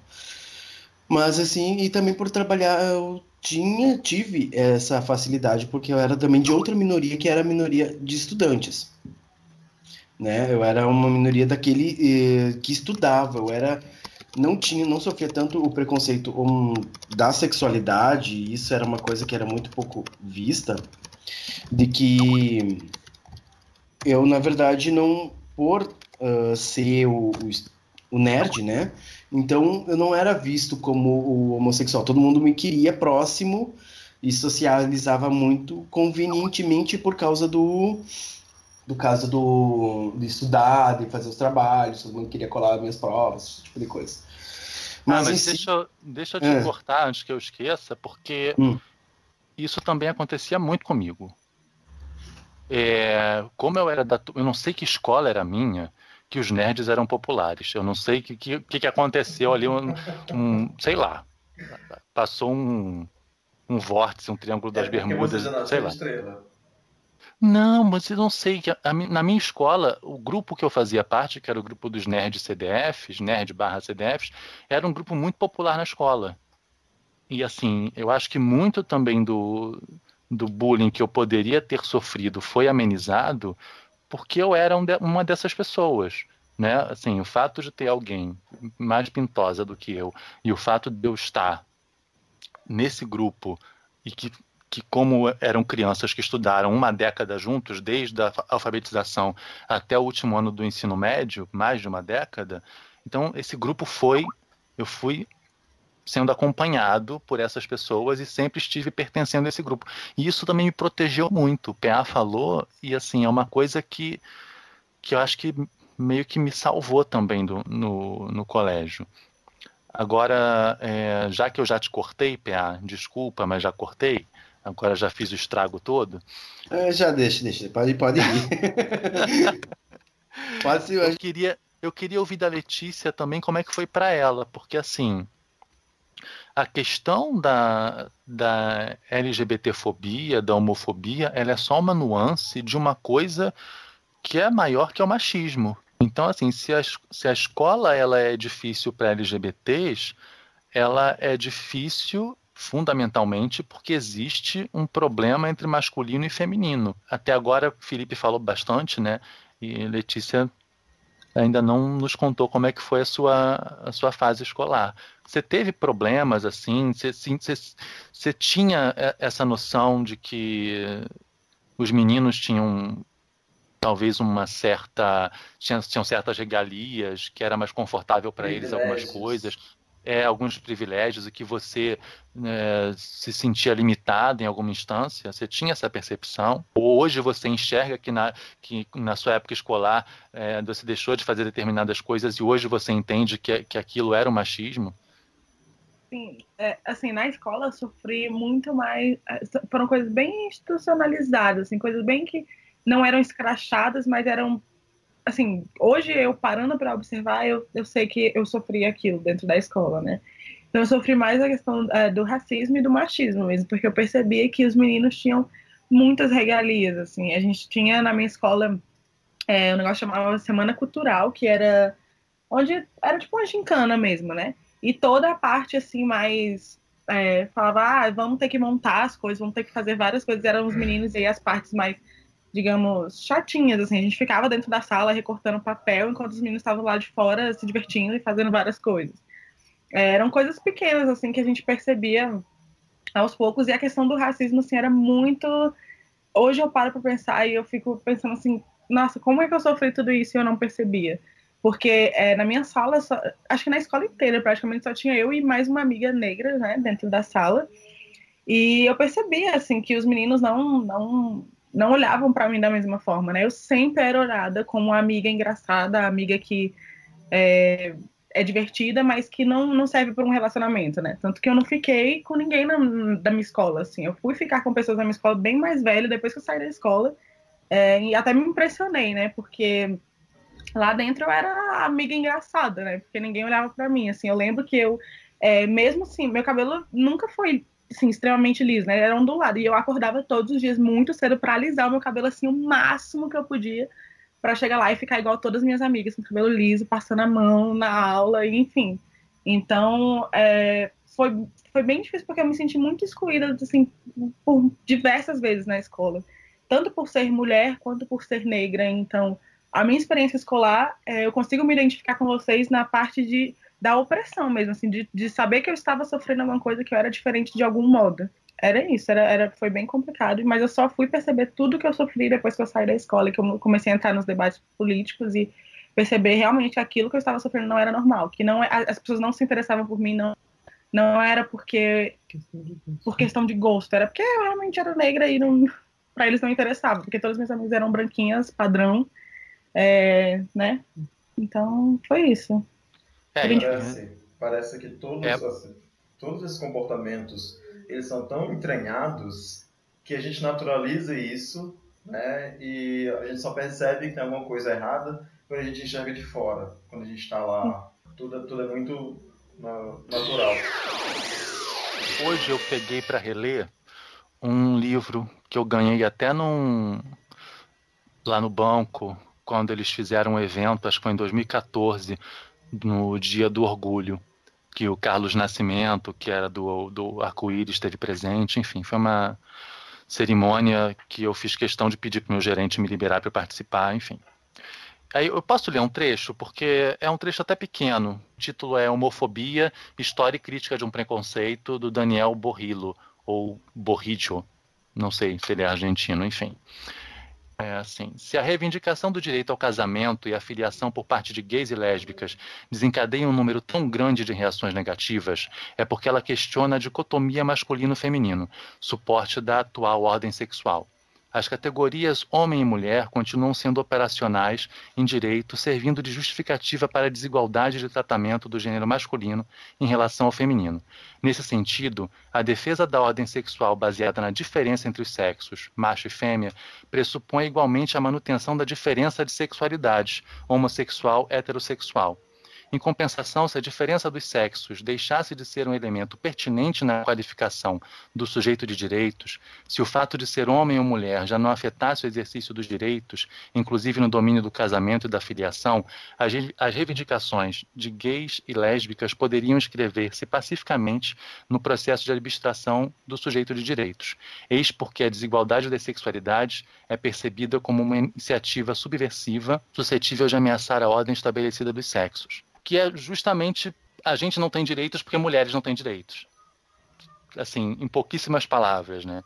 Mas assim, e também por trabalhar, eu tinha, tive essa facilidade, porque eu era também de outra minoria, que era a minoria de estudantes. Né? Eu era uma minoria daquele eh, que estudava, eu era não tinha, não sofria tanto o preconceito um, da sexualidade, isso era uma coisa que era muito pouco vista, de que eu, na verdade, não, por uh, ser o, o, nerd, né, então eu não era visto como o homossexual, todo mundo me queria próximo e socializava muito convenientemente por causa do do caso do, de estudar, de fazer os trabalhos, todo mundo queria colar minhas provas, esse tipo de coisa. Mas, ah, mas deixa, eu, deixa eu te é. cortar antes que eu esqueça, porque hum. isso também acontecia muito comigo. É, como eu era da. Eu não sei que escola era minha, que os nerds eram populares. Eu não sei o que, que, que, aconteceu ali, um, um, sei lá. Passou um, um vórtice, um triângulo das é, Bermudas, sei lá. Estrela. Não, mas eu não sei. Na minha escola, o grupo que eu fazia parte, que era o grupo dos nerds CDFs, nerd barra CDFs, era um grupo muito popular na escola. E assim, eu acho que muito também do, do bullying que eu poderia ter sofrido foi amenizado porque eu era um de, uma dessas pessoas. Né? Assim, o fato de ter alguém mais pintosa do que eu e o fato de eu estar nesse grupo e que que, como eram crianças que estudaram uma década juntos, desde a alfabetização até o último ano do ensino médio, mais de uma década, então esse grupo foi, eu fui sendo acompanhado por essas pessoas e sempre estive pertencendo a esse grupo. E isso também me protegeu muito. O PA falou, e assim, é uma coisa que, que eu acho que meio que me salvou também do, no, no colégio. Agora, é, já que eu já te cortei, PA, desculpa, mas já cortei, agora já fiz o estrago todo. É, já deixa, deixa, pode, pode ir. pode eu, queria, eu queria ouvir da Letícia também como é que foi para ela, porque assim, a questão da, da LGBTfobia, da homofobia, ela é só uma nuance de uma coisa que é maior que é o machismo. Então, assim, se a, se a escola ela é difícil para LGBTs, ela é difícil fundamentalmente porque existe um problema entre masculino e feminino. Até agora, Felipe falou bastante, né? E Letícia ainda não nos contou como é que foi a sua, a sua fase escolar. Você teve problemas assim? Você, você, você tinha essa noção de que os meninos tinham talvez uma certa tinham, tinham certas regalias que era mais confortável para eles algumas coisas é, alguns privilégios e que você é, se sentia limitado em alguma instância? Você tinha essa percepção? Ou hoje você enxerga que na, que na sua época escolar é, você deixou de fazer determinadas coisas e hoje você entende que, que aquilo era o machismo? Sim, é, assim, na escola sofri muito mais. É, foram coisas bem institucionalizadas, assim, coisas bem que não eram escrachadas, mas eram assim, hoje eu parando para observar, eu, eu sei que eu sofri aquilo dentro da escola, né? Então eu sofri mais a questão é, do racismo e do machismo mesmo, porque eu percebia que os meninos tinham muitas regalias, assim. A gente tinha na minha escola é, um negócio chamava Semana Cultural, que era onde era tipo uma gincana mesmo, né? E toda a parte assim mais é, falava, ah, vamos ter que montar as coisas, vamos ter que fazer várias coisas, eram os meninos e as partes mais digamos, chatinhas, assim. A gente ficava dentro da sala recortando papel enquanto os meninos estavam lá de fora se divertindo e fazendo várias coisas. É, eram coisas pequenas, assim, que a gente percebia aos poucos. E a questão do racismo, assim, era muito... Hoje eu paro para pensar e eu fico pensando assim, nossa, como é que eu sofri tudo isso e eu não percebia? Porque é, na minha sala, só, acho que na escola inteira, praticamente só tinha eu e mais uma amiga negra, né, dentro da sala. E eu percebia, assim, que os meninos não, não não olhavam para mim da mesma forma, né? Eu sempre era olhada como uma amiga engraçada, amiga que é, é divertida, mas que não, não serve para um relacionamento, né? Tanto que eu não fiquei com ninguém na, da minha escola, assim. Eu fui ficar com pessoas da minha escola bem mais velhas depois que eu saí da escola. É, e até me impressionei, né? Porque lá dentro eu era amiga engraçada, né? Porque ninguém olhava para mim, assim. Eu lembro que eu, é, mesmo assim, meu cabelo nunca foi assim, extremamente liso, né? Era ondulado. E eu acordava todos os dias muito cedo para alisar o meu cabelo assim o máximo que eu podia para chegar lá e ficar igual todas as minhas amigas, com cabelo liso, passando a mão na aula, enfim. Então, é, foi, foi bem difícil porque eu me senti muito excluída, assim, por diversas vezes na escola. Tanto por ser mulher quanto por ser negra. Então, a minha experiência escolar, é, eu consigo me identificar com vocês na parte de da opressão mesmo, assim, de, de saber que eu estava sofrendo alguma coisa que eu era diferente de algum modo. Era isso, era, era, foi bem complicado, mas eu só fui perceber tudo que eu sofri depois que eu saí da escola, que eu comecei a entrar nos debates políticos e perceber realmente aquilo que eu estava sofrendo não era normal, que não é, as pessoas não se interessavam por mim, não não era porque por questão de gosto, era porque eu realmente era negra e não para eles não interessava, porque todas as minhas amigas eram branquinhas, padrão, é, né? Então foi isso. É, parece, parece que todos, é. assim, todos esses comportamentos eles são tão entranhados que a gente naturaliza isso, né? E a gente só percebe que tem alguma coisa errada quando a gente enxerga de fora, quando a gente está lá. Tudo, tudo é muito natural. Hoje eu peguei para reler um livro que eu ganhei até num lá no banco quando eles fizeram um evento, acho que foi em 2014, no Dia do Orgulho, que o Carlos Nascimento, que era do, do Arco-Íris, esteve presente. Enfim, foi uma cerimônia que eu fiz questão de pedir para o meu gerente me liberar para participar, enfim. Aí eu posso ler um trecho, porque é um trecho até pequeno. O título é Homofobia, História e Crítica de um Preconceito, do Daniel Borrillo, ou Borricho, Não sei se ele é argentino, enfim. É assim, se a reivindicação do direito ao casamento e a filiação por parte de gays e lésbicas desencadeia um número tão grande de reações negativas, é porque ela questiona a dicotomia masculino-feminino, suporte da atual ordem sexual. As categorias homem e mulher continuam sendo operacionais em direito, servindo de justificativa para a desigualdade de tratamento do gênero masculino em relação ao feminino. Nesse sentido, a defesa da ordem sexual baseada na diferença entre os sexos, macho e fêmea, pressupõe igualmente a manutenção da diferença de sexualidades, homossexual heterossexual em compensação, se a diferença dos sexos deixasse de ser um elemento pertinente na qualificação do sujeito de direitos, se o fato de ser homem ou mulher já não afetasse o exercício dos direitos, inclusive no domínio do casamento e da filiação, as, reivindicações de gays e lésbicas poderiam inscrever-se pacificamente no processo de abstração do sujeito de direitos. Eis porque a desigualdade das sexualidades é percebida como uma iniciativa subversiva suscetível de ameaçar a ordem estabelecida dos sexos que é justamente a gente não tem direitos porque mulheres não têm direitos. Assim, em pouquíssimas palavras, né?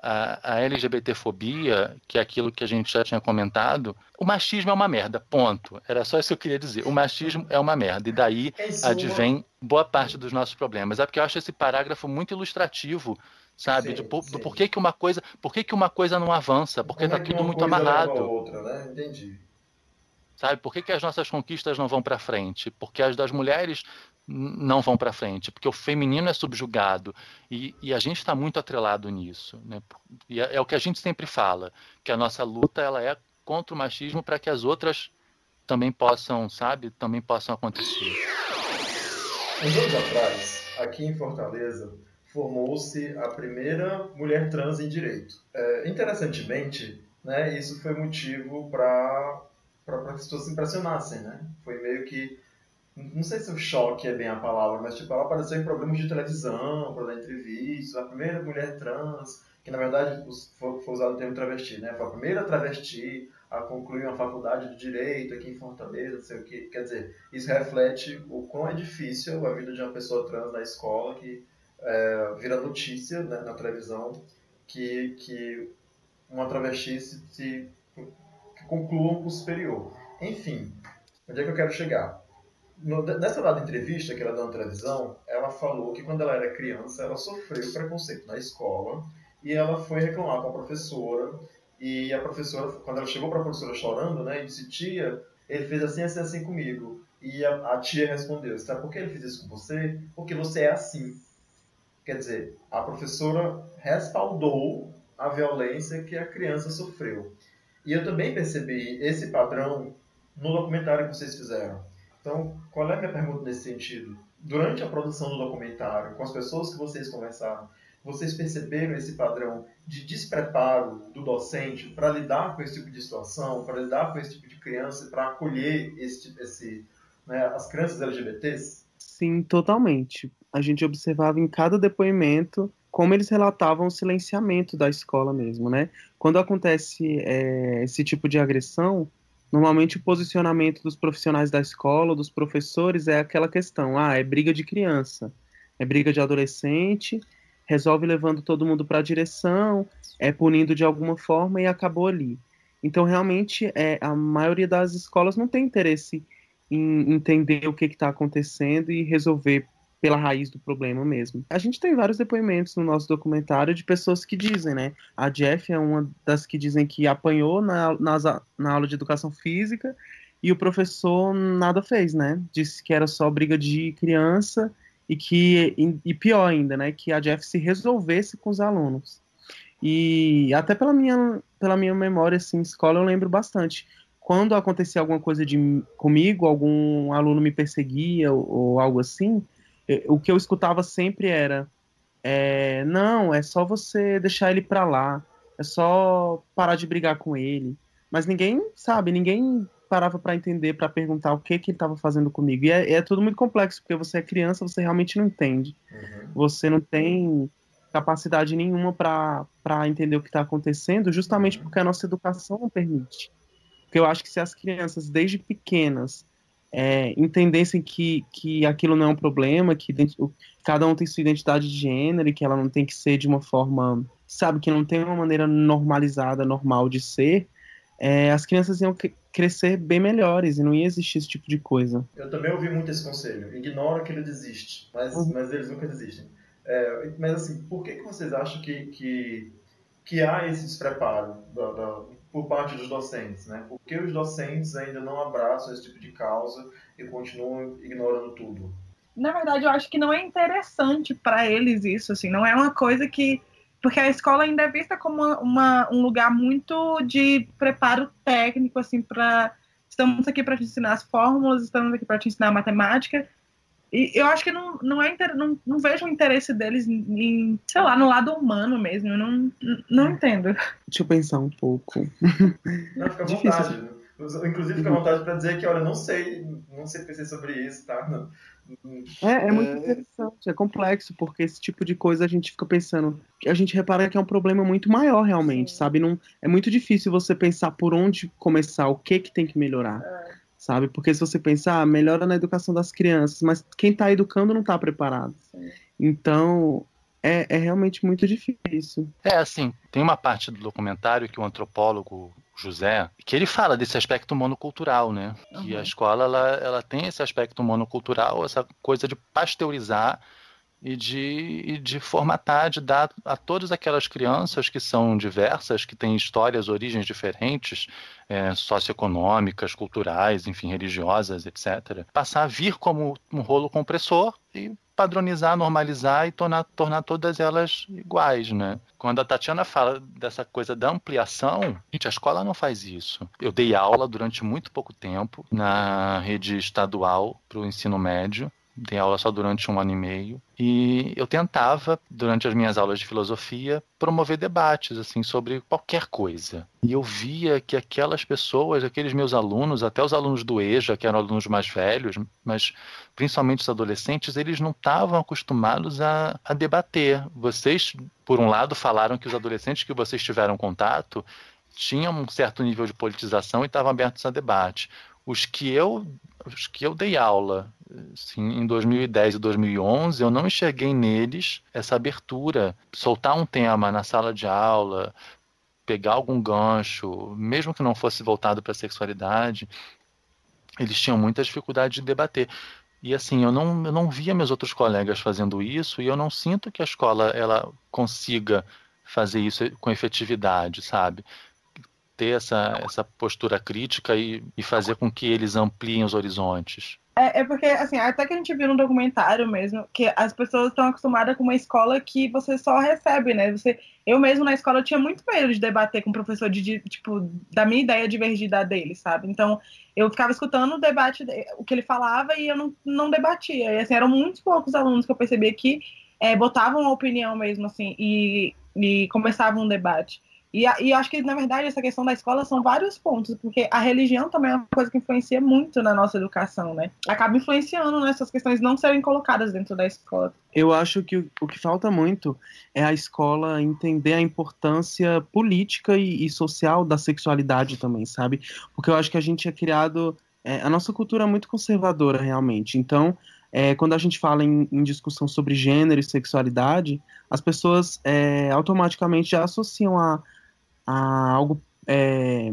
A, a LGBTfobia, que é aquilo que a gente já tinha comentado, o machismo é uma merda, ponto. Era só isso que eu queria dizer. O machismo é uma merda. E daí é advém boa parte dos nossos problemas. É porque eu acho esse parágrafo muito ilustrativo, sabe? Sim, do, do porquê que uma coisa, por que uma coisa não avança, porque está tudo muito amarrado. Outra, né? Entendi. Sabe? Por que, que as nossas conquistas não vão para frente? Porque as das mulheres não vão para frente, porque o feminino é subjugado e, e a gente está muito atrelado nisso, né? E é, é, o que a gente sempre fala, que a nossa luta ela é contra o machismo para que as outras também possam, sabe, também possam acontecer. Uns anos atrás, aqui em Fortaleza, formou-se a primeira mulher trans em direito. É, interessantemente, né, isso foi motivo para para as pessoas se impressionassem, né? Foi meio que não sei se o choque é bem a palavra, mas tipo, ela apareceu em programas de televisão, para dar entrevistas, a primeira mulher trans, que na verdade foi, foi usado o termo travesti, né? Foi a primeira travesti a concluir uma faculdade de direito aqui em Fortaleza, não sei o que. Quer dizer, isso reflete o quão é difícil a vida de uma pessoa trans na escola que é, vira notícia né, na televisão que, que uma travesti se, se concluam o superior. Enfim, onde é que eu quero chegar? No, nessa dada entrevista que ela deu na televisão, ela falou que quando ela era criança, ela sofreu preconceito na escola e ela foi reclamar com a professora. E a professora, quando ela chegou para a professora chorando, né, e disse: Tia, ele fez assim, assim, assim comigo. E a, a tia respondeu: Sabe por que ele fez isso com você? Porque você é assim. Quer dizer, a professora respaldou a violência que a criança sofreu. E eu também percebi esse padrão no documentário que vocês fizeram. Então, qual é a minha pergunta nesse sentido? Durante a produção do documentário, com as pessoas que vocês conversaram, vocês perceberam esse padrão de despreparo do docente para lidar com esse tipo de situação, para lidar com esse tipo de criança, para acolher esse, esse, né, as crianças LGBTs? Sim, totalmente. A gente observava em cada depoimento como eles relatavam o silenciamento da escola mesmo, né? Quando acontece é, esse tipo de agressão, normalmente o posicionamento dos profissionais da escola, dos professores, é aquela questão: ah, é briga de criança, é briga de adolescente, resolve levando todo mundo para a direção, é punindo de alguma forma e acabou ali. Então, realmente, é, a maioria das escolas não tem interesse em entender o que está acontecendo e resolver pela raiz do problema mesmo. A gente tem vários depoimentos no nosso documentário de pessoas que dizem, né? A Jeff é uma das que dizem que apanhou na, nas, na aula de educação física e o professor nada fez, né? Disse que era só briga de criança e que e pior ainda, né? Que a Jeff se resolvesse com os alunos. E até pela minha pela minha memória assim, escola eu lembro bastante. Quando acontecia alguma coisa de comigo, algum aluno me perseguia ou, ou algo assim, o que eu escutava sempre era: é, não, é só você deixar ele pra lá, é só parar de brigar com ele. Mas ninguém sabe, ninguém parava para entender, para perguntar o que que ele estava fazendo comigo. E é, é, tudo muito complexo, porque você é criança, você realmente não entende. Uhum. Você não tem capacidade nenhuma para entender o que está acontecendo, justamente uhum. porque a nossa educação não permite. Porque eu acho que se as crianças, desde pequenas, é, entendessem que, que aquilo não é um problema, que cada um tem sua identidade de gênero e que ela não tem que ser de uma forma sabe, que não tem uma maneira normalizada, normal de ser, é, as crianças iam crescer bem melhores e não ia existir esse tipo de coisa. Eu também ouvi muito esse conselho. Ignora que ele desiste, mas, uhum. mas eles nunca desistem. É, mas assim, por que, que vocês acham que, que, que há esse despreparo da, da, por parte dos docentes? Né? Por que os docentes ainda não abraçam esse tipo de causa e continuam ignorando tudo? Na verdade, eu acho que não é interessante para eles isso, assim, não é uma coisa que porque a escola ainda é vista como uma, uma, um lugar muito de preparo técnico, assim, para estamos aqui para te ensinar as fórmulas, estamos aqui para te ensinar matemática. E eu acho que não, não, é não, não vejo o interesse deles em, sei lá, no lado humano mesmo. Eu não, não entendo. Deixa eu pensar um pouco. Não, fica à vontade. Inclusive, fica à vontade para dizer que, olha, não sei, não sei pensar sobre isso, tá? Não, é, é muito é... interessante, é complexo, porque esse tipo de coisa a gente fica pensando. A gente repara que é um problema muito maior, realmente, Sim. sabe? Não, é muito difícil você pensar por onde começar, o que que tem que melhorar. É. Sabe? Porque se você pensar, ah, melhora na educação das crianças, mas quem está educando não está preparado. Então, é, é, realmente muito difícil. É, assim, tem uma parte do documentário que o antropólogo José, que ele fala desse aspecto monocultural, né? Uhum. Que a escola ela, ela tem esse aspecto monocultural, essa coisa de pasteurizar e de, e de formatar, de dar a todas aquelas crianças que são diversas, que têm histórias, origens diferentes, é, socioeconômicas, culturais, enfim, religiosas, etc., passar a vir como um rolo compressor e padronizar, normalizar e tornar, tornar todas elas iguais, né? Quando a Tatiana fala dessa coisa da ampliação, gente, a escola não faz isso. Eu dei aula durante muito pouco tempo na rede estadual para o ensino médio dei aula só durante um ano e meio. E eu tentava durante as minhas aulas de filosofia promover debates assim sobre qualquer coisa. E eu via que aquelas pessoas aqueles meus alunos até os alunos do EJA que eram alunos mais velhos mas principalmente os adolescentes eles não estavam acostumados a, a debater. Vocês por um lado falaram que os adolescentes que vocês tiveram contato tinham um certo nível de politização e estavam abertos a debate. Os que eu os que eu dei aula assim, em 2010 e 2011, eu não enxerguei neles essa abertura, soltar um tema na sala de aula, pegar algum gancho, mesmo que não fosse voltado para a sexualidade, eles tinham muita dificuldade de debater. E assim, eu não, eu não via meus outros colegas fazendo isso e eu não sinto que a escola ela consiga fazer isso com efetividade, sabe? Ter essa, essa postura crítica e, e fazer com que eles ampliem os horizontes. É, é, porque, assim, até que a gente viu no documentário mesmo, que as pessoas estão acostumadas com uma escola que você só recebe, né? Você, eu mesmo na escola tinha muito medo de debater com o professor, de, de tipo, da minha ideia divergida dele, sabe? Então, eu ficava escutando o debate, o que ele falava e eu não, não debatia. E, assim, eram muitos poucos alunos que eu percebia que é, botavam a opinião mesmo, assim, e, e começavam um debate. E, e acho que, na verdade, essa questão da escola são vários pontos, porque a religião também é uma coisa que influencia muito na nossa educação, né? Acaba influenciando nessas questões não serem colocadas dentro da escola. Eu acho que o, o que falta muito é a escola entender a importância política e, e social da sexualidade também, sabe? Porque eu acho que a gente é criado. É, a nossa cultura é muito conservadora, realmente. Então, é, quando a gente fala em, em, discussão sobre gênero e sexualidade, as pessoas é, automaticamente já associam a a algo é,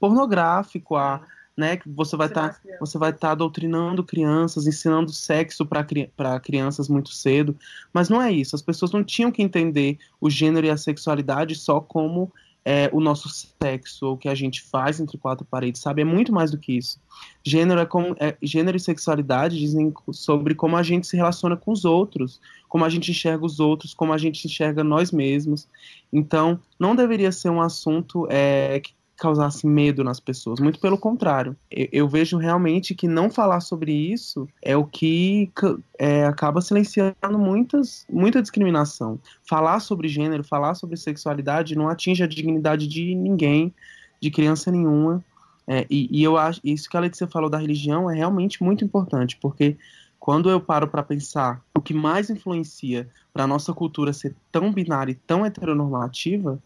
pornográfico, a né, que você vai estar tá, você vai estar tá doutrinando crianças, ensinando sexo para crianças muito cedo, mas não é isso. As pessoas não tinham que entender o gênero e a sexualidade só como é, o nosso sexo, o que a gente faz entre quatro paredes, sabe? É muito mais do que isso. Gênero, é como, é, gênero e sexualidade dizem sobre como a gente se relaciona com os outros, como a gente enxerga os outros, como a gente enxerga nós mesmos. Então, não deveria ser um assunto é, que causasse medo nas pessoas, muito pelo contrário. Eu, eu vejo realmente que não falar sobre isso é o que é, acaba silenciando muitas, muita discriminação. Falar sobre gênero, falar sobre sexualidade não atinge a dignidade de ninguém, de criança nenhuma. É, e, e, eu acho isso que a Letícia falou da religião é realmente muito importante, porque quando eu paro para pensar o que mais influencia para nossa cultura ser tão binária e tão heteronormativa,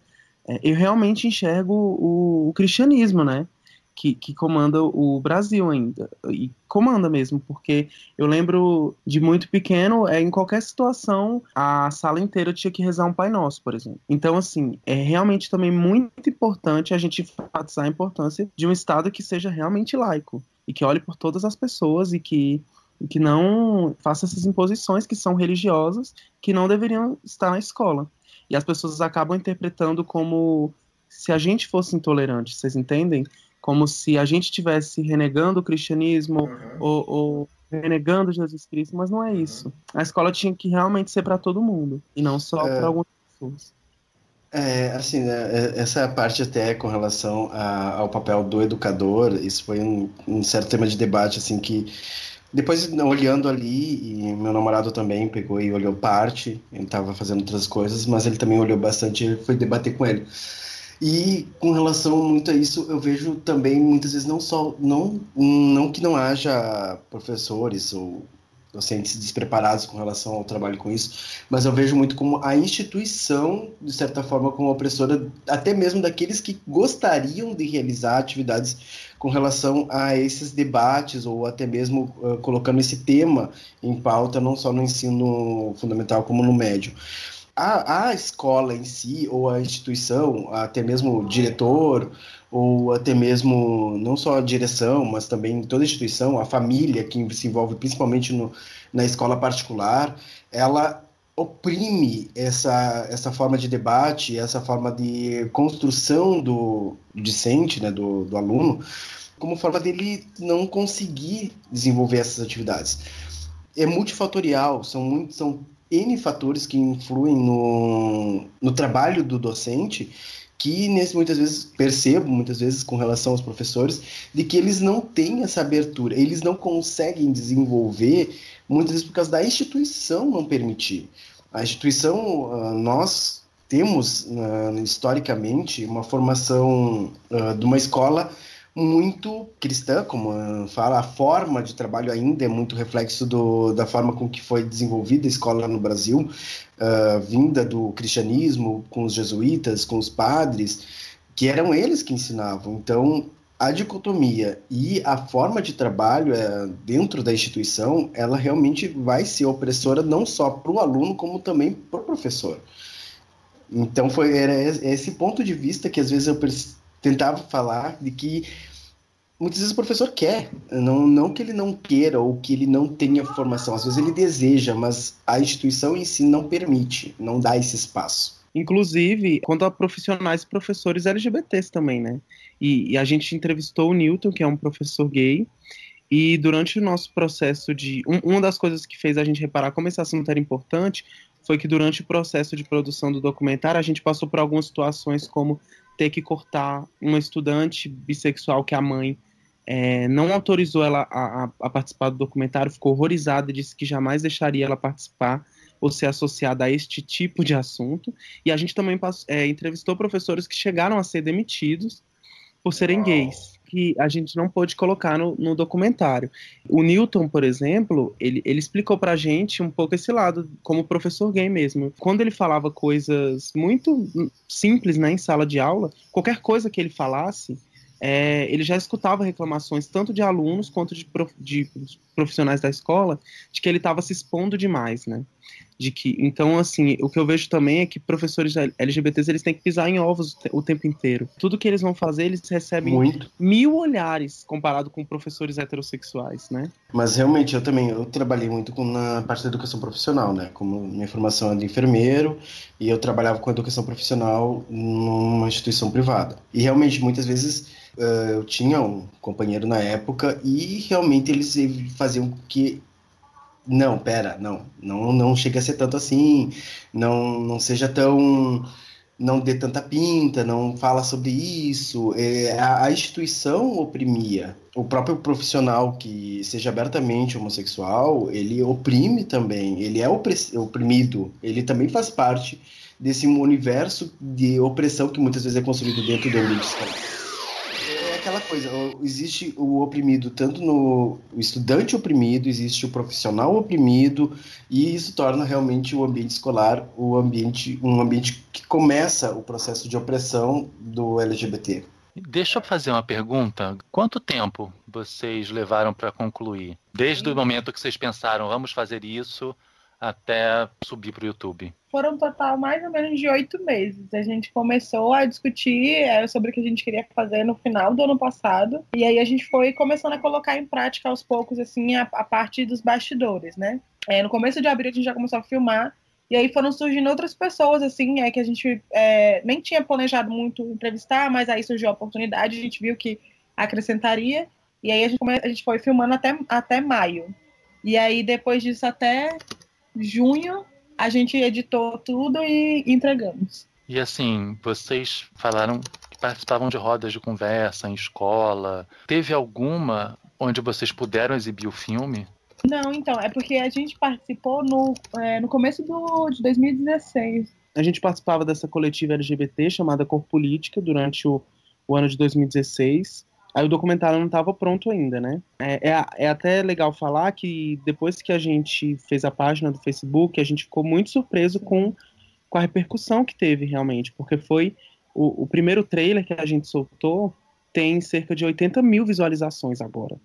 eu realmente enxergo o, o, cristianismo, né? que, que comanda o Brasil ainda. E comanda mesmo, porque eu lembro de muito pequeno, é, em qualquer situação, a sala inteira tinha que rezar um Pai Nosso, por exemplo. Então, assim, é realmente também muito importante a gente enfatizar a importância de um Estado que seja realmente laico e que olhe por todas as pessoas e que, que não faça essas imposições que são religiosas, que não deveriam estar na escola. E as pessoas acabam interpretando como se a gente fosse intolerante, vocês entendem? como se a gente estivesse renegando o cristianismo uhum. ou, ou, renegando Jesus Cristo, mas não é isso. A escola tinha que realmente ser para todo mundo e não só é... para algumas pessoas. É, assim, né, é, essa parte até com relação a, ao papel do educador, isso foi um, um, certo tema de debate, assim, que depois olhando ali, e meu namorado também pegou e olhou parte, ele estava fazendo outras coisas, mas ele também olhou bastante e foi debater com ele. E com relação muito a isso, eu vejo também muitas vezes não só não não que não haja professores ou docentes despreparados com relação ao trabalho com isso, mas eu vejo muito como a instituição, de certa forma, como opressora, até mesmo daqueles que gostariam de realizar atividades com relação a esses debates, ou até mesmo uh, colocando esse tema em pauta, não só no ensino fundamental, como no médio. A, a escola em si, ou a instituição, até mesmo o diretor, ou até mesmo não só a direção, mas também toda a instituição, a família que se envolve principalmente no, na escola particular, ela oprime essa, essa forma de debate, essa forma de construção do discente, né, do, do aluno, como forma dele não conseguir desenvolver essas atividades. É multifatorial, são, muito, são N fatores que influem no, no trabalho do docente que nesse, muitas vezes percebo, muitas vezes com relação aos professores, de que eles não têm essa abertura, eles não conseguem desenvolver, muitas vezes por causa da instituição não permitir. A instituição, ah, nós temos ah, historicamente uma formação ah, de uma escola muito cristã, como fala, a forma de trabalho ainda é muito reflexo do, da forma com que foi desenvolvida a escola no Brasil, uh, vinda do cristianismo, com os jesuítas, com os padres, que eram eles que ensinavam. Então, a dicotomia e a forma de trabalho é, dentro da instituição, ela realmente vai ser opressora não só para o aluno, como também para o professor. Então, foi era esse ponto de vista que às vezes eu tentava falar de que muitas vezes o professor quer, não, não que ele não queira ou que ele não tenha formação, às vezes ele deseja, mas a instituição em si não permite, não dá esse espaço. Inclusive, quanto a profissionais e professores LGBTs também, né? E, e, a gente entrevistou o Newton, que é um professor gay, e durante o nosso processo de. Um, uma das coisas que fez a gente reparar como esse assunto era importante foi que durante o processo de produção do documentário a gente passou por algumas situações como ter que cortar uma estudante bissexual que a mãe é, não autorizou ela a, a, a, participar do documentário, ficou horrorizada, disse que jamais deixaria ela participar ou ser associada a este tipo de assunto. E a gente também é, entrevistou professores que chegaram a ser demitidos por serem gays, que a gente não pôde colocar no, no documentário. O Newton, por exemplo, ele, ele explicou pra gente um pouco esse lado, como professor gay mesmo. Quando ele falava coisas muito simples né, em sala de aula, qualquer coisa que ele falasse, é, ele já escutava reclamações tanto de alunos quanto de, prof, de profissionais da escola de que ele estava se expondo demais, né? De que, então, assim, o que eu vejo também é que professores LGBTs eles têm que pisar em ovos o tempo inteiro. Tudo que eles vão fazer, eles recebem Muito. mil olhares comparado com professores heterossexuais, né? Mas realmente eu também eu trabalhei muito com, na parte da educação profissional, né? Como minha formação é de enfermeiro e eu trabalhava com educação profissional numa instituição privada. E realmente muitas vezes uh, eu tinha um companheiro na época e realmente eles faziam que não, pera, não, não, não chega a ser tanto assim, não, não seja tão, não dê tanta pinta, não fala sobre isso. É, a, a, instituição oprimia. O próprio profissional que seja abertamente homossexual, ele oprime também, ele é oprimido, ele também faz parte desse universo de opressão que muitas vezes é construído dentro do ambiente escolar aquela coisa, existe o oprimido tanto no o estudante oprimido, existe o profissional oprimido, e isso torna realmente o ambiente escolar o ambiente, um ambiente que começa o processo de opressão do LGBT. Deixa eu fazer uma pergunta. Quanto tempo vocês levaram para concluir? Desde o momento que vocês pensaram, vamos fazer isso, até subir para o YouTube? Foram um total mais ou menos de oito meses. A gente começou a discutir sobre o que a gente queria fazer no final do ano passado. E aí a gente foi começando a colocar em prática aos poucos, assim, a, a parte dos bastidores, né? É, no começo de abril a gente já começou a filmar. E aí foram surgindo outras pessoas, assim, é, que a gente é, nem tinha planejado muito entrevistar, mas aí surgiu a oportunidade, a gente viu que acrescentaria. E aí a gente, a gente foi filmando até, até maio. E aí, depois disso, até junho, a gente editou tudo e entregamos. E assim, vocês falaram que participavam de rodas de conversa em escola. Teve alguma onde vocês puderam exibir o filme? Não, então, é porque a gente participou no, é, no começo do, de 2016. A gente participava dessa coletiva LGBT chamada Cor Política durante o, o ano de 2016. Aí o documentário não estava pronto ainda, né? É, é, é, até legal falar que depois que a gente fez a página do Facebook, a gente ficou muito surpreso com, com a repercussão que teve realmente, porque foi o, o primeiro trailer que a gente soltou tem cerca de 80 mil visualizações agora.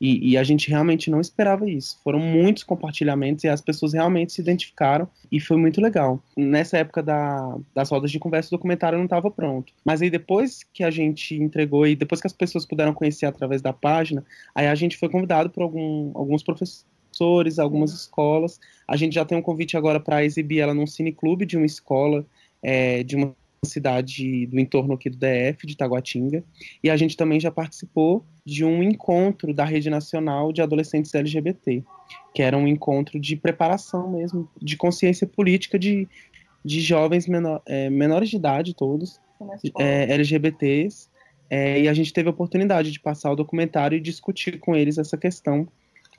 E, e, a gente realmente não esperava isso. Foram muitos compartilhamentos e as pessoas realmente se identificaram e foi muito legal. Nessa época da, das rodas de conversa, o documentário não estava pronto. Mas aí depois que a gente entregou e depois que as pessoas puderam conhecer através da página, aí a gente foi convidado por algum, alguns professores, algumas escolas. A gente já tem um convite agora para exibir ela num cineclube de uma escola, é, de uma cidade do entorno aqui do DF, de Taguatinga, e a gente também já participou de um encontro da Rede Nacional de Adolescentes LGBT, que era um encontro de preparação mesmo, de consciência política de, de jovens menor, é, menores de idade todos, é, LGBTs, é, e a gente teve a oportunidade de passar o documentário e discutir com eles essa questão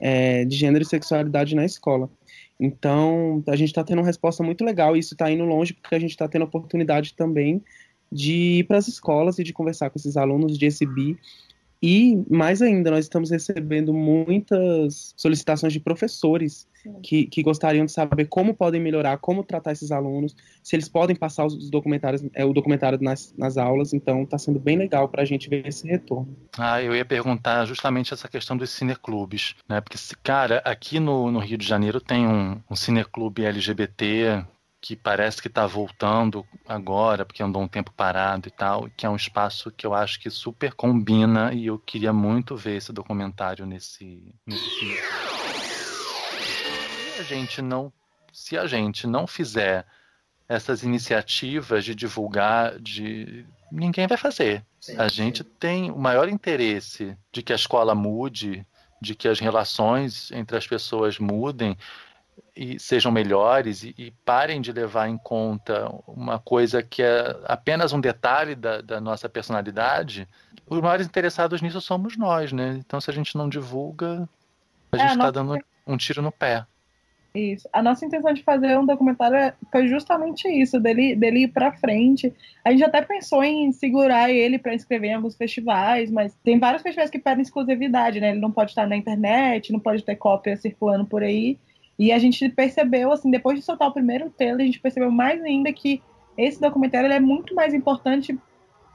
é, de gênero e sexualidade na escola. Então, a gente está tendo uma resposta muito legal e isso está indo longe porque a gente está tendo a oportunidade também de ir para as escolas e de conversar com esses alunos de exibir e, mais ainda, nós estamos recebendo muitas solicitações de professores que, que, gostariam de saber como podem melhorar, como tratar esses alunos, se eles podem passar os documentários, é, o documentário nas, nas aulas. Então, está sendo bem legal para a gente ver esse retorno. Ah, eu ia perguntar justamente essa questão dos cineclubes, né? Porque, cara, aqui no, no Rio de Janeiro tem um, um cineclube LGBT que parece que está voltando agora, porque andou um tempo parado e tal, que é um espaço que eu acho que super combina e eu queria muito ver esse documentário nesse, nesse filme. Se a gente não, se a gente não fizer essas iniciativas de divulgar, de ninguém vai fazer. Sim, a gente sim. tem o maior interesse de que a escola mude, de que as relações entre as pessoas mudem e sejam melhores e, e, parem de levar em conta uma coisa que é apenas um detalhe da, da, nossa personalidade, os maiores interessados nisso somos nós, né? Então, se a gente não divulga, a é, gente está dando um tiro no pé. Isso. A nossa intenção de fazer um documentário foi justamente isso, dele, dele ir para frente. A gente até pensou em segurar ele para inscrever em alguns festivais, mas tem vários festivais que pedem exclusividade, né? Ele não pode estar na internet, não pode ter cópia circulando por aí. E a gente percebeu, assim, depois de soltar o primeiro trailer, a gente percebeu mais ainda que esse documentário é muito mais importante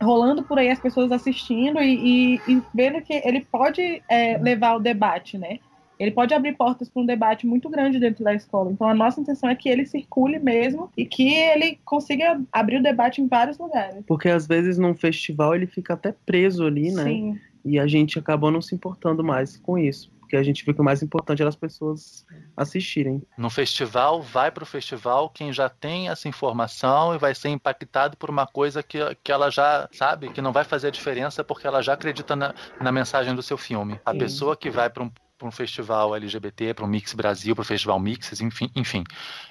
rolando por aí as pessoas assistindo e, e, e vendo que ele pode é, levar o debate, né? Ele pode abrir portas para um debate muito grande dentro da escola. Então, a nossa intenção é que ele circule mesmo e que ele consiga abrir o debate em vários lugares. Porque às vezes num festival ele fica até preso ali, né? Sim. E a gente acabou não se importando mais com isso porque a gente viu que o mais importante era as pessoas assistirem. No festival, vai para o festival quem já tem essa informação e vai ser impactado por uma coisa que, que ela já sabe, que não vai fazer a diferença porque ela já acredita na, na mensagem do seu filme. A Sim. pessoa que vai para um para um festival LGBT, para o Mix Brasil, para o Festival Mixes, enfim, enfim,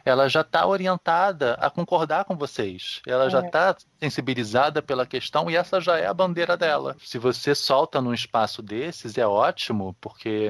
ela já está orientada a concordar com vocês. Ela é. já está sensibilizada pela questão e essa já é a bandeira dela. Se você solta num espaço desses, é ótimo, porque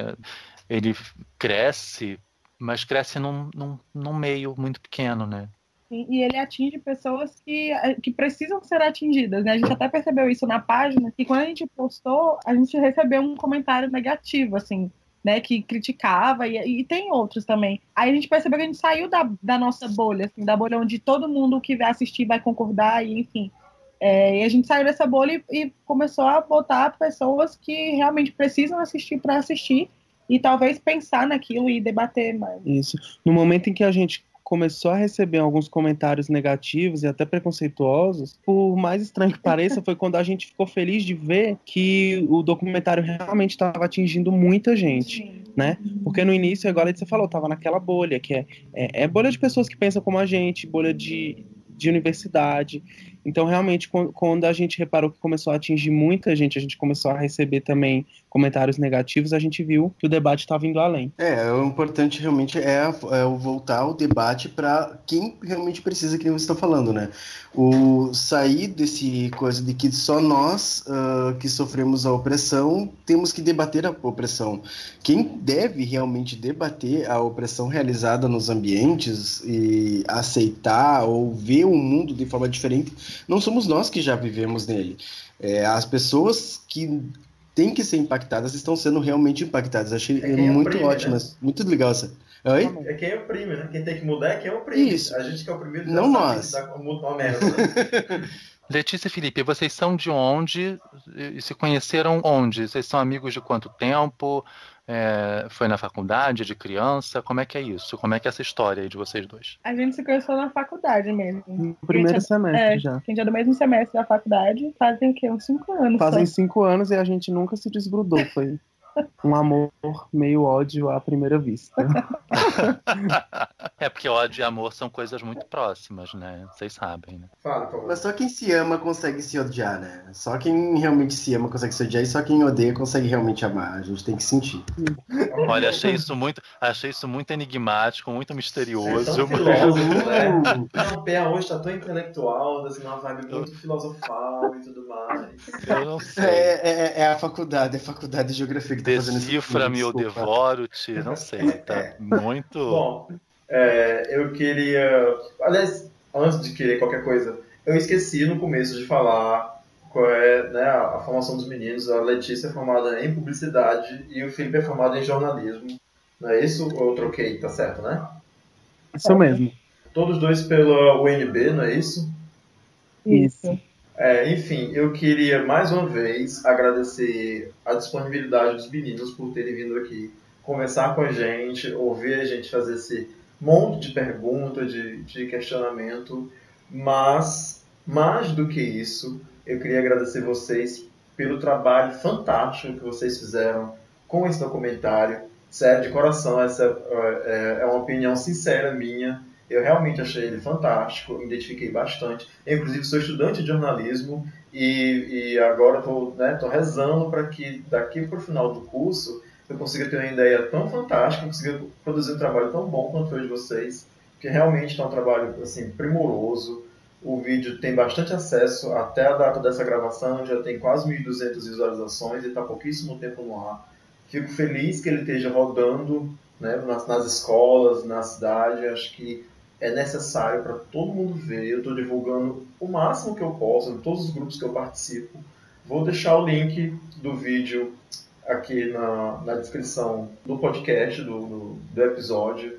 ele cresce, mas cresce num, num, num meio muito pequeno, né? e ele atinge pessoas que, que precisam ser atingidas, né? A gente até percebeu isso na página, e quando a gente postou, a gente recebeu um comentário negativo, assim, né, que criticava, e, e, tem outros também. Aí a gente percebeu que a gente saiu da, da nossa bolha, assim, da bolha onde todo mundo que vai assistir vai concordar, e enfim. É, e a gente saiu dessa bolha e, e começou a botar pessoas que realmente precisam assistir para assistir e talvez pensar naquilo e debater mais. Isso. No momento em que a gente começou a receber alguns comentários negativos e até preconceituosos, por mais estranho que pareça, foi quando a gente ficou feliz de ver que o documentário realmente estava atingindo muita gente, Sim. né? Porque no início, igual você falou, estava naquela bolha, que é, é, é bolha de pessoas que pensam como a gente, bolha de, de universidade. Então, realmente, quando a gente reparou que começou a atingir muita gente, a gente começou a receber também comentários negativos, a gente viu que o debate estava indo além. É, o importante realmente é, é voltar o debate para quem realmente precisa, que você está falando, né? O sair desse coisa de que só nós uh, que sofremos a opressão temos que debater a opressão. Quem deve realmente debater a opressão realizada nos ambientes e aceitar ou ver o mundo de forma diferente não somos nós que já vivemos nele. É, as pessoas que têm que ser impactadas estão sendo realmente impactadas. Achei é muito oprime, ótimo, né? muito legal essa. Oi? É quem oprime, né? Quem tem que mudar é quem oprime. Isso. A gente que é oprimido não nós. Tá uma merda. Letícia e Felipe, vocês são de onde e se conheceram onde? Vocês são amigos de quanto tempo? É, foi na faculdade, de criança? Como é que é isso? Como é que é essa história aí de vocês dois? A gente se conheceu na faculdade mesmo. No primeiro gente, semestre é, já. A gente é do mesmo semestre da faculdade. Fazem o quê? Uns cinco anos. Fazem só. cinco anos e a gente nunca se desgrudou. Foi um amor meio ódio à primeira vista. é porque ódio e amor são coisas muito próximas, né? Vocês sabem, né? Mas só quem se ama consegue se odiar, né? Só quem realmente se ama consegue se odiar e só quem odeia consegue realmente amar. A gente tem que sentir. Olha, achei isso muito, achei isso muito enigmático, muito misterioso. Filósofo, né? Não, Pé hoje tá tão intelectual, assim, uma vibe muito filosofal e tudo mais. Eu não sei. É, é, é a faculdade, é a faculdade de geografia que tá fazendo isso. Decifra-me ou devoro-te, não sei, tá É. muito... Bom, é, eu queria. Aliás, antes de querer qualquer coisa, eu esqueci no começo de falar qual é né, a formação dos meninos. A Letícia é formada em publicidade e o Felipe é formado em jornalismo. Não é isso? Ou eu troquei, tá certo, né? Isso mesmo. Todos dois pela UNB, não é isso? Isso. É, enfim, eu queria mais uma vez agradecer a disponibilidade dos meninos por terem vindo aqui conversar com a gente, ouvir a gente fazer esse monte de pergunta, de, de questionamento, mas mais do que isso, eu queria agradecer vocês pelo trabalho fantástico que vocês fizeram com esse documentário. Sério, de coração, essa é, é uma opinião sincera minha. Eu realmente achei ele fantástico, me identifiquei bastante. Eu, inclusive, sou estudante de jornalismo e, e agora estou né, rezando para que daqui para o final do curso eu consiga ter uma ideia tão fantástica, consiga produzir um trabalho tão bom quanto foi de vocês, que realmente está um trabalho assim primoroso. O vídeo tem bastante acesso até a data dessa gravação, já tem quase 1.200 visualizações e está pouquíssimo tempo no ar. Fico feliz que ele esteja rodando né, nas, nas escolas, na cidade. Acho que é necessário para todo mundo ver. Eu estou divulgando o máximo que eu posso em todos os grupos que eu participo. Vou deixar o link do vídeo aqui na, na descrição do podcast, do, do, do episódio.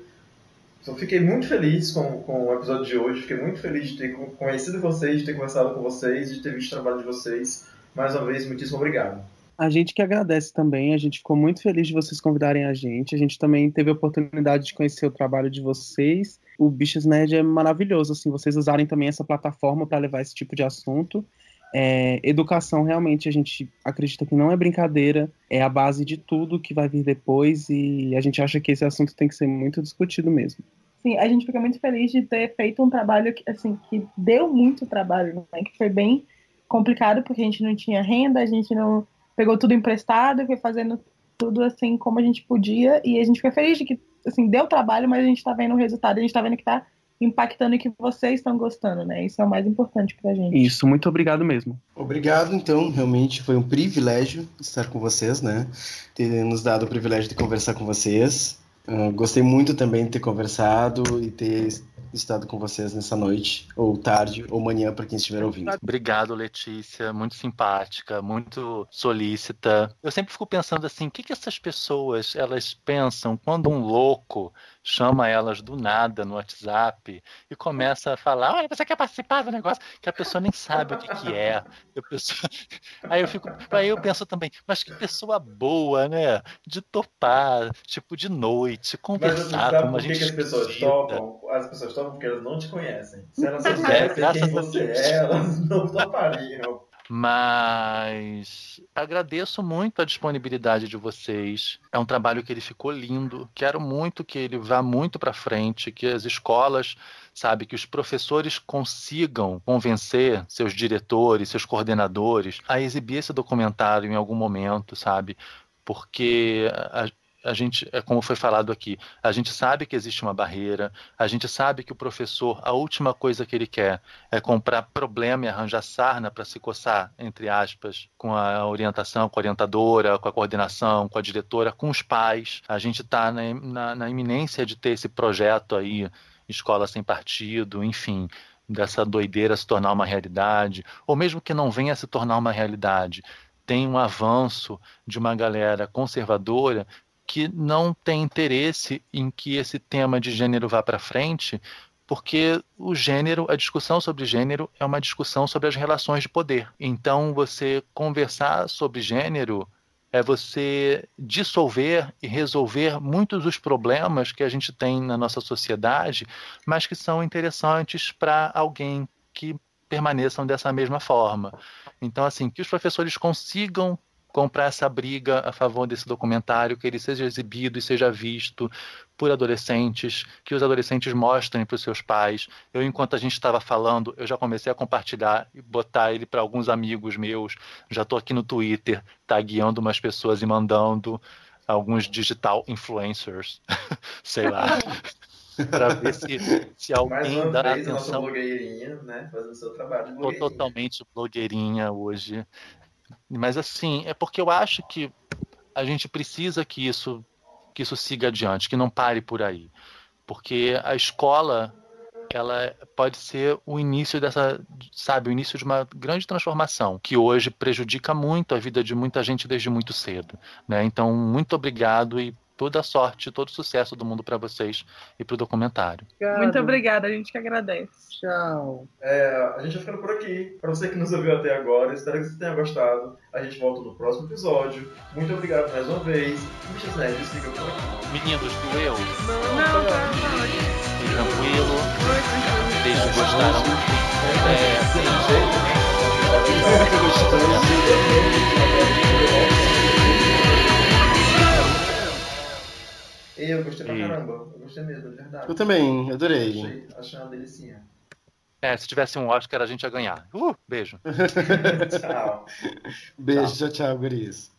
Então, fiquei muito feliz com, com o episódio de hoje, fiquei muito feliz de ter conhecido vocês, de ter conversado com vocês, de ter visto o trabalho de vocês. Mais uma vez, muitíssimo obrigado. A gente que agradece também, a gente ficou muito feliz de vocês convidarem a gente. A gente também teve a oportunidade de conhecer o trabalho de vocês. O Bichos Nerd é maravilhoso, assim, vocês usarem também essa plataforma para levar esse tipo de assunto. É, educação realmente a gente acredita que não é brincadeira, é a base de tudo que vai vir depois e a gente acha que esse assunto tem que ser muito discutido mesmo. Sim, a gente fica muito feliz de ter feito um trabalho que, assim, que deu muito trabalho, né? que foi bem complicado porque a gente não tinha renda, a gente não pegou tudo emprestado, foi fazendo tudo assim como a gente podia e a gente fica feliz de que assim deu trabalho, mas a gente está vendo o resultado, a gente está vendo que está impactando e que vocês estão gostando, né? Isso é o mais importante pra gente. Isso, muito obrigado mesmo. Obrigado, então, realmente foi um privilégio estar com vocês, né? Ter nos dado o privilégio de conversar com vocês. Uh, gostei muito também de ter conversado e ter estado com vocês nessa noite, ou tarde, ou manhã, para quem estiver ouvindo. Obrigado, Letícia. Muito simpática, muito solícita. Eu sempre fico pensando assim, o que, que essas pessoas elas pensam quando um louco chama elas do nada no WhatsApp e começa a falar: Olha, você quer participar do negócio? Que a pessoa nem sabe o que, que é. Eu penso... Aí eu fico, aí eu penso também, mas que pessoa boa, né? De topar, tipo, de noite, conversar mas com uma gente. Por que, as pessoas topam? As pessoas topam porque elas não te conhecem. Se elas é, soubessem quem você é, elas não topariam. Mas agradeço muito a disponibilidade de vocês. É um trabalho que ele ficou lindo. Quero muito que ele vá muito para frente, que as escolas, sabe, que os professores consigam convencer seus diretores, seus coordenadores a exibir esse documentário em algum momento, sabe? Porque a gente, é como foi falado aqui, a gente sabe que existe uma barreira, a gente sabe que o professor, a última coisa que ele quer é comprar problema e arranjar sarna para se coçar, entre aspas, com a orientação, com a orientadora, com a coordenação, com a diretora, com os pais. A gente está na, na, na iminência de ter esse projeto aí, escola sem partido, enfim, dessa doideira se tornar uma realidade, ou mesmo que não venha a se tornar uma realidade, tem um avanço de uma galera conservadora que não tem interesse em que esse tema de gênero vá para frente, porque o gênero, a discussão sobre gênero é uma discussão sobre as relações de poder. Então, você conversar sobre gênero é você dissolver e resolver muitos dos problemas que a gente tem na nossa sociedade, mas que são interessantes para alguém que permaneçam dessa mesma forma. Então, assim, que os professores consigam comprar essa briga a favor desse documentário, que ele seja exibido e seja visto por adolescentes, que os adolescentes mostrem para os seus pais. Eu, enquanto a gente estava falando, eu já comecei a compartilhar e botar ele para alguns amigos meus. Já estou aqui no Twitter, tagueando umas pessoas e mandando alguns digital influencers, sei lá. para ver se, se alguém Mais uma dá vez, atenção. Nossa blogueirinha, né? Fazendo seu trabalho. Tô totalmente blogueirinha hoje. Mas assim, é porque eu acho que a gente precisa que isso que isso siga adiante, que não pare por aí. Porque a escola ela pode ser o início dessa, sabe, o início de uma grande transformação que hoje prejudica muito a vida de muita gente desde muito cedo, né? Então, muito obrigado e toda a sorte, todo o sucesso do mundo para vocês e para o documentário. Obrigado. Muito obrigada, a gente que agradece. Tchau. É, a gente vai ficando por aqui. Para você que nos ouviu até agora, espero que você tenha gostado. A gente volta no próximo episódio. Muito obrigado mais uma vez. Bichas Nerds, fica por aqui. Meninos, doeu? Não, não, tá, tá Foi tranquilo? Vocês gostaram? É, Eu gostei pra E- caramba. Eu gostei mesmo, de verdade. Eu também, adorei. Achei, achei uma delicinha. é, se tivesse um Oscar, a gente ia ganhar. Uh, beijo. Tchau. Beijo, tchau, tchau, guris.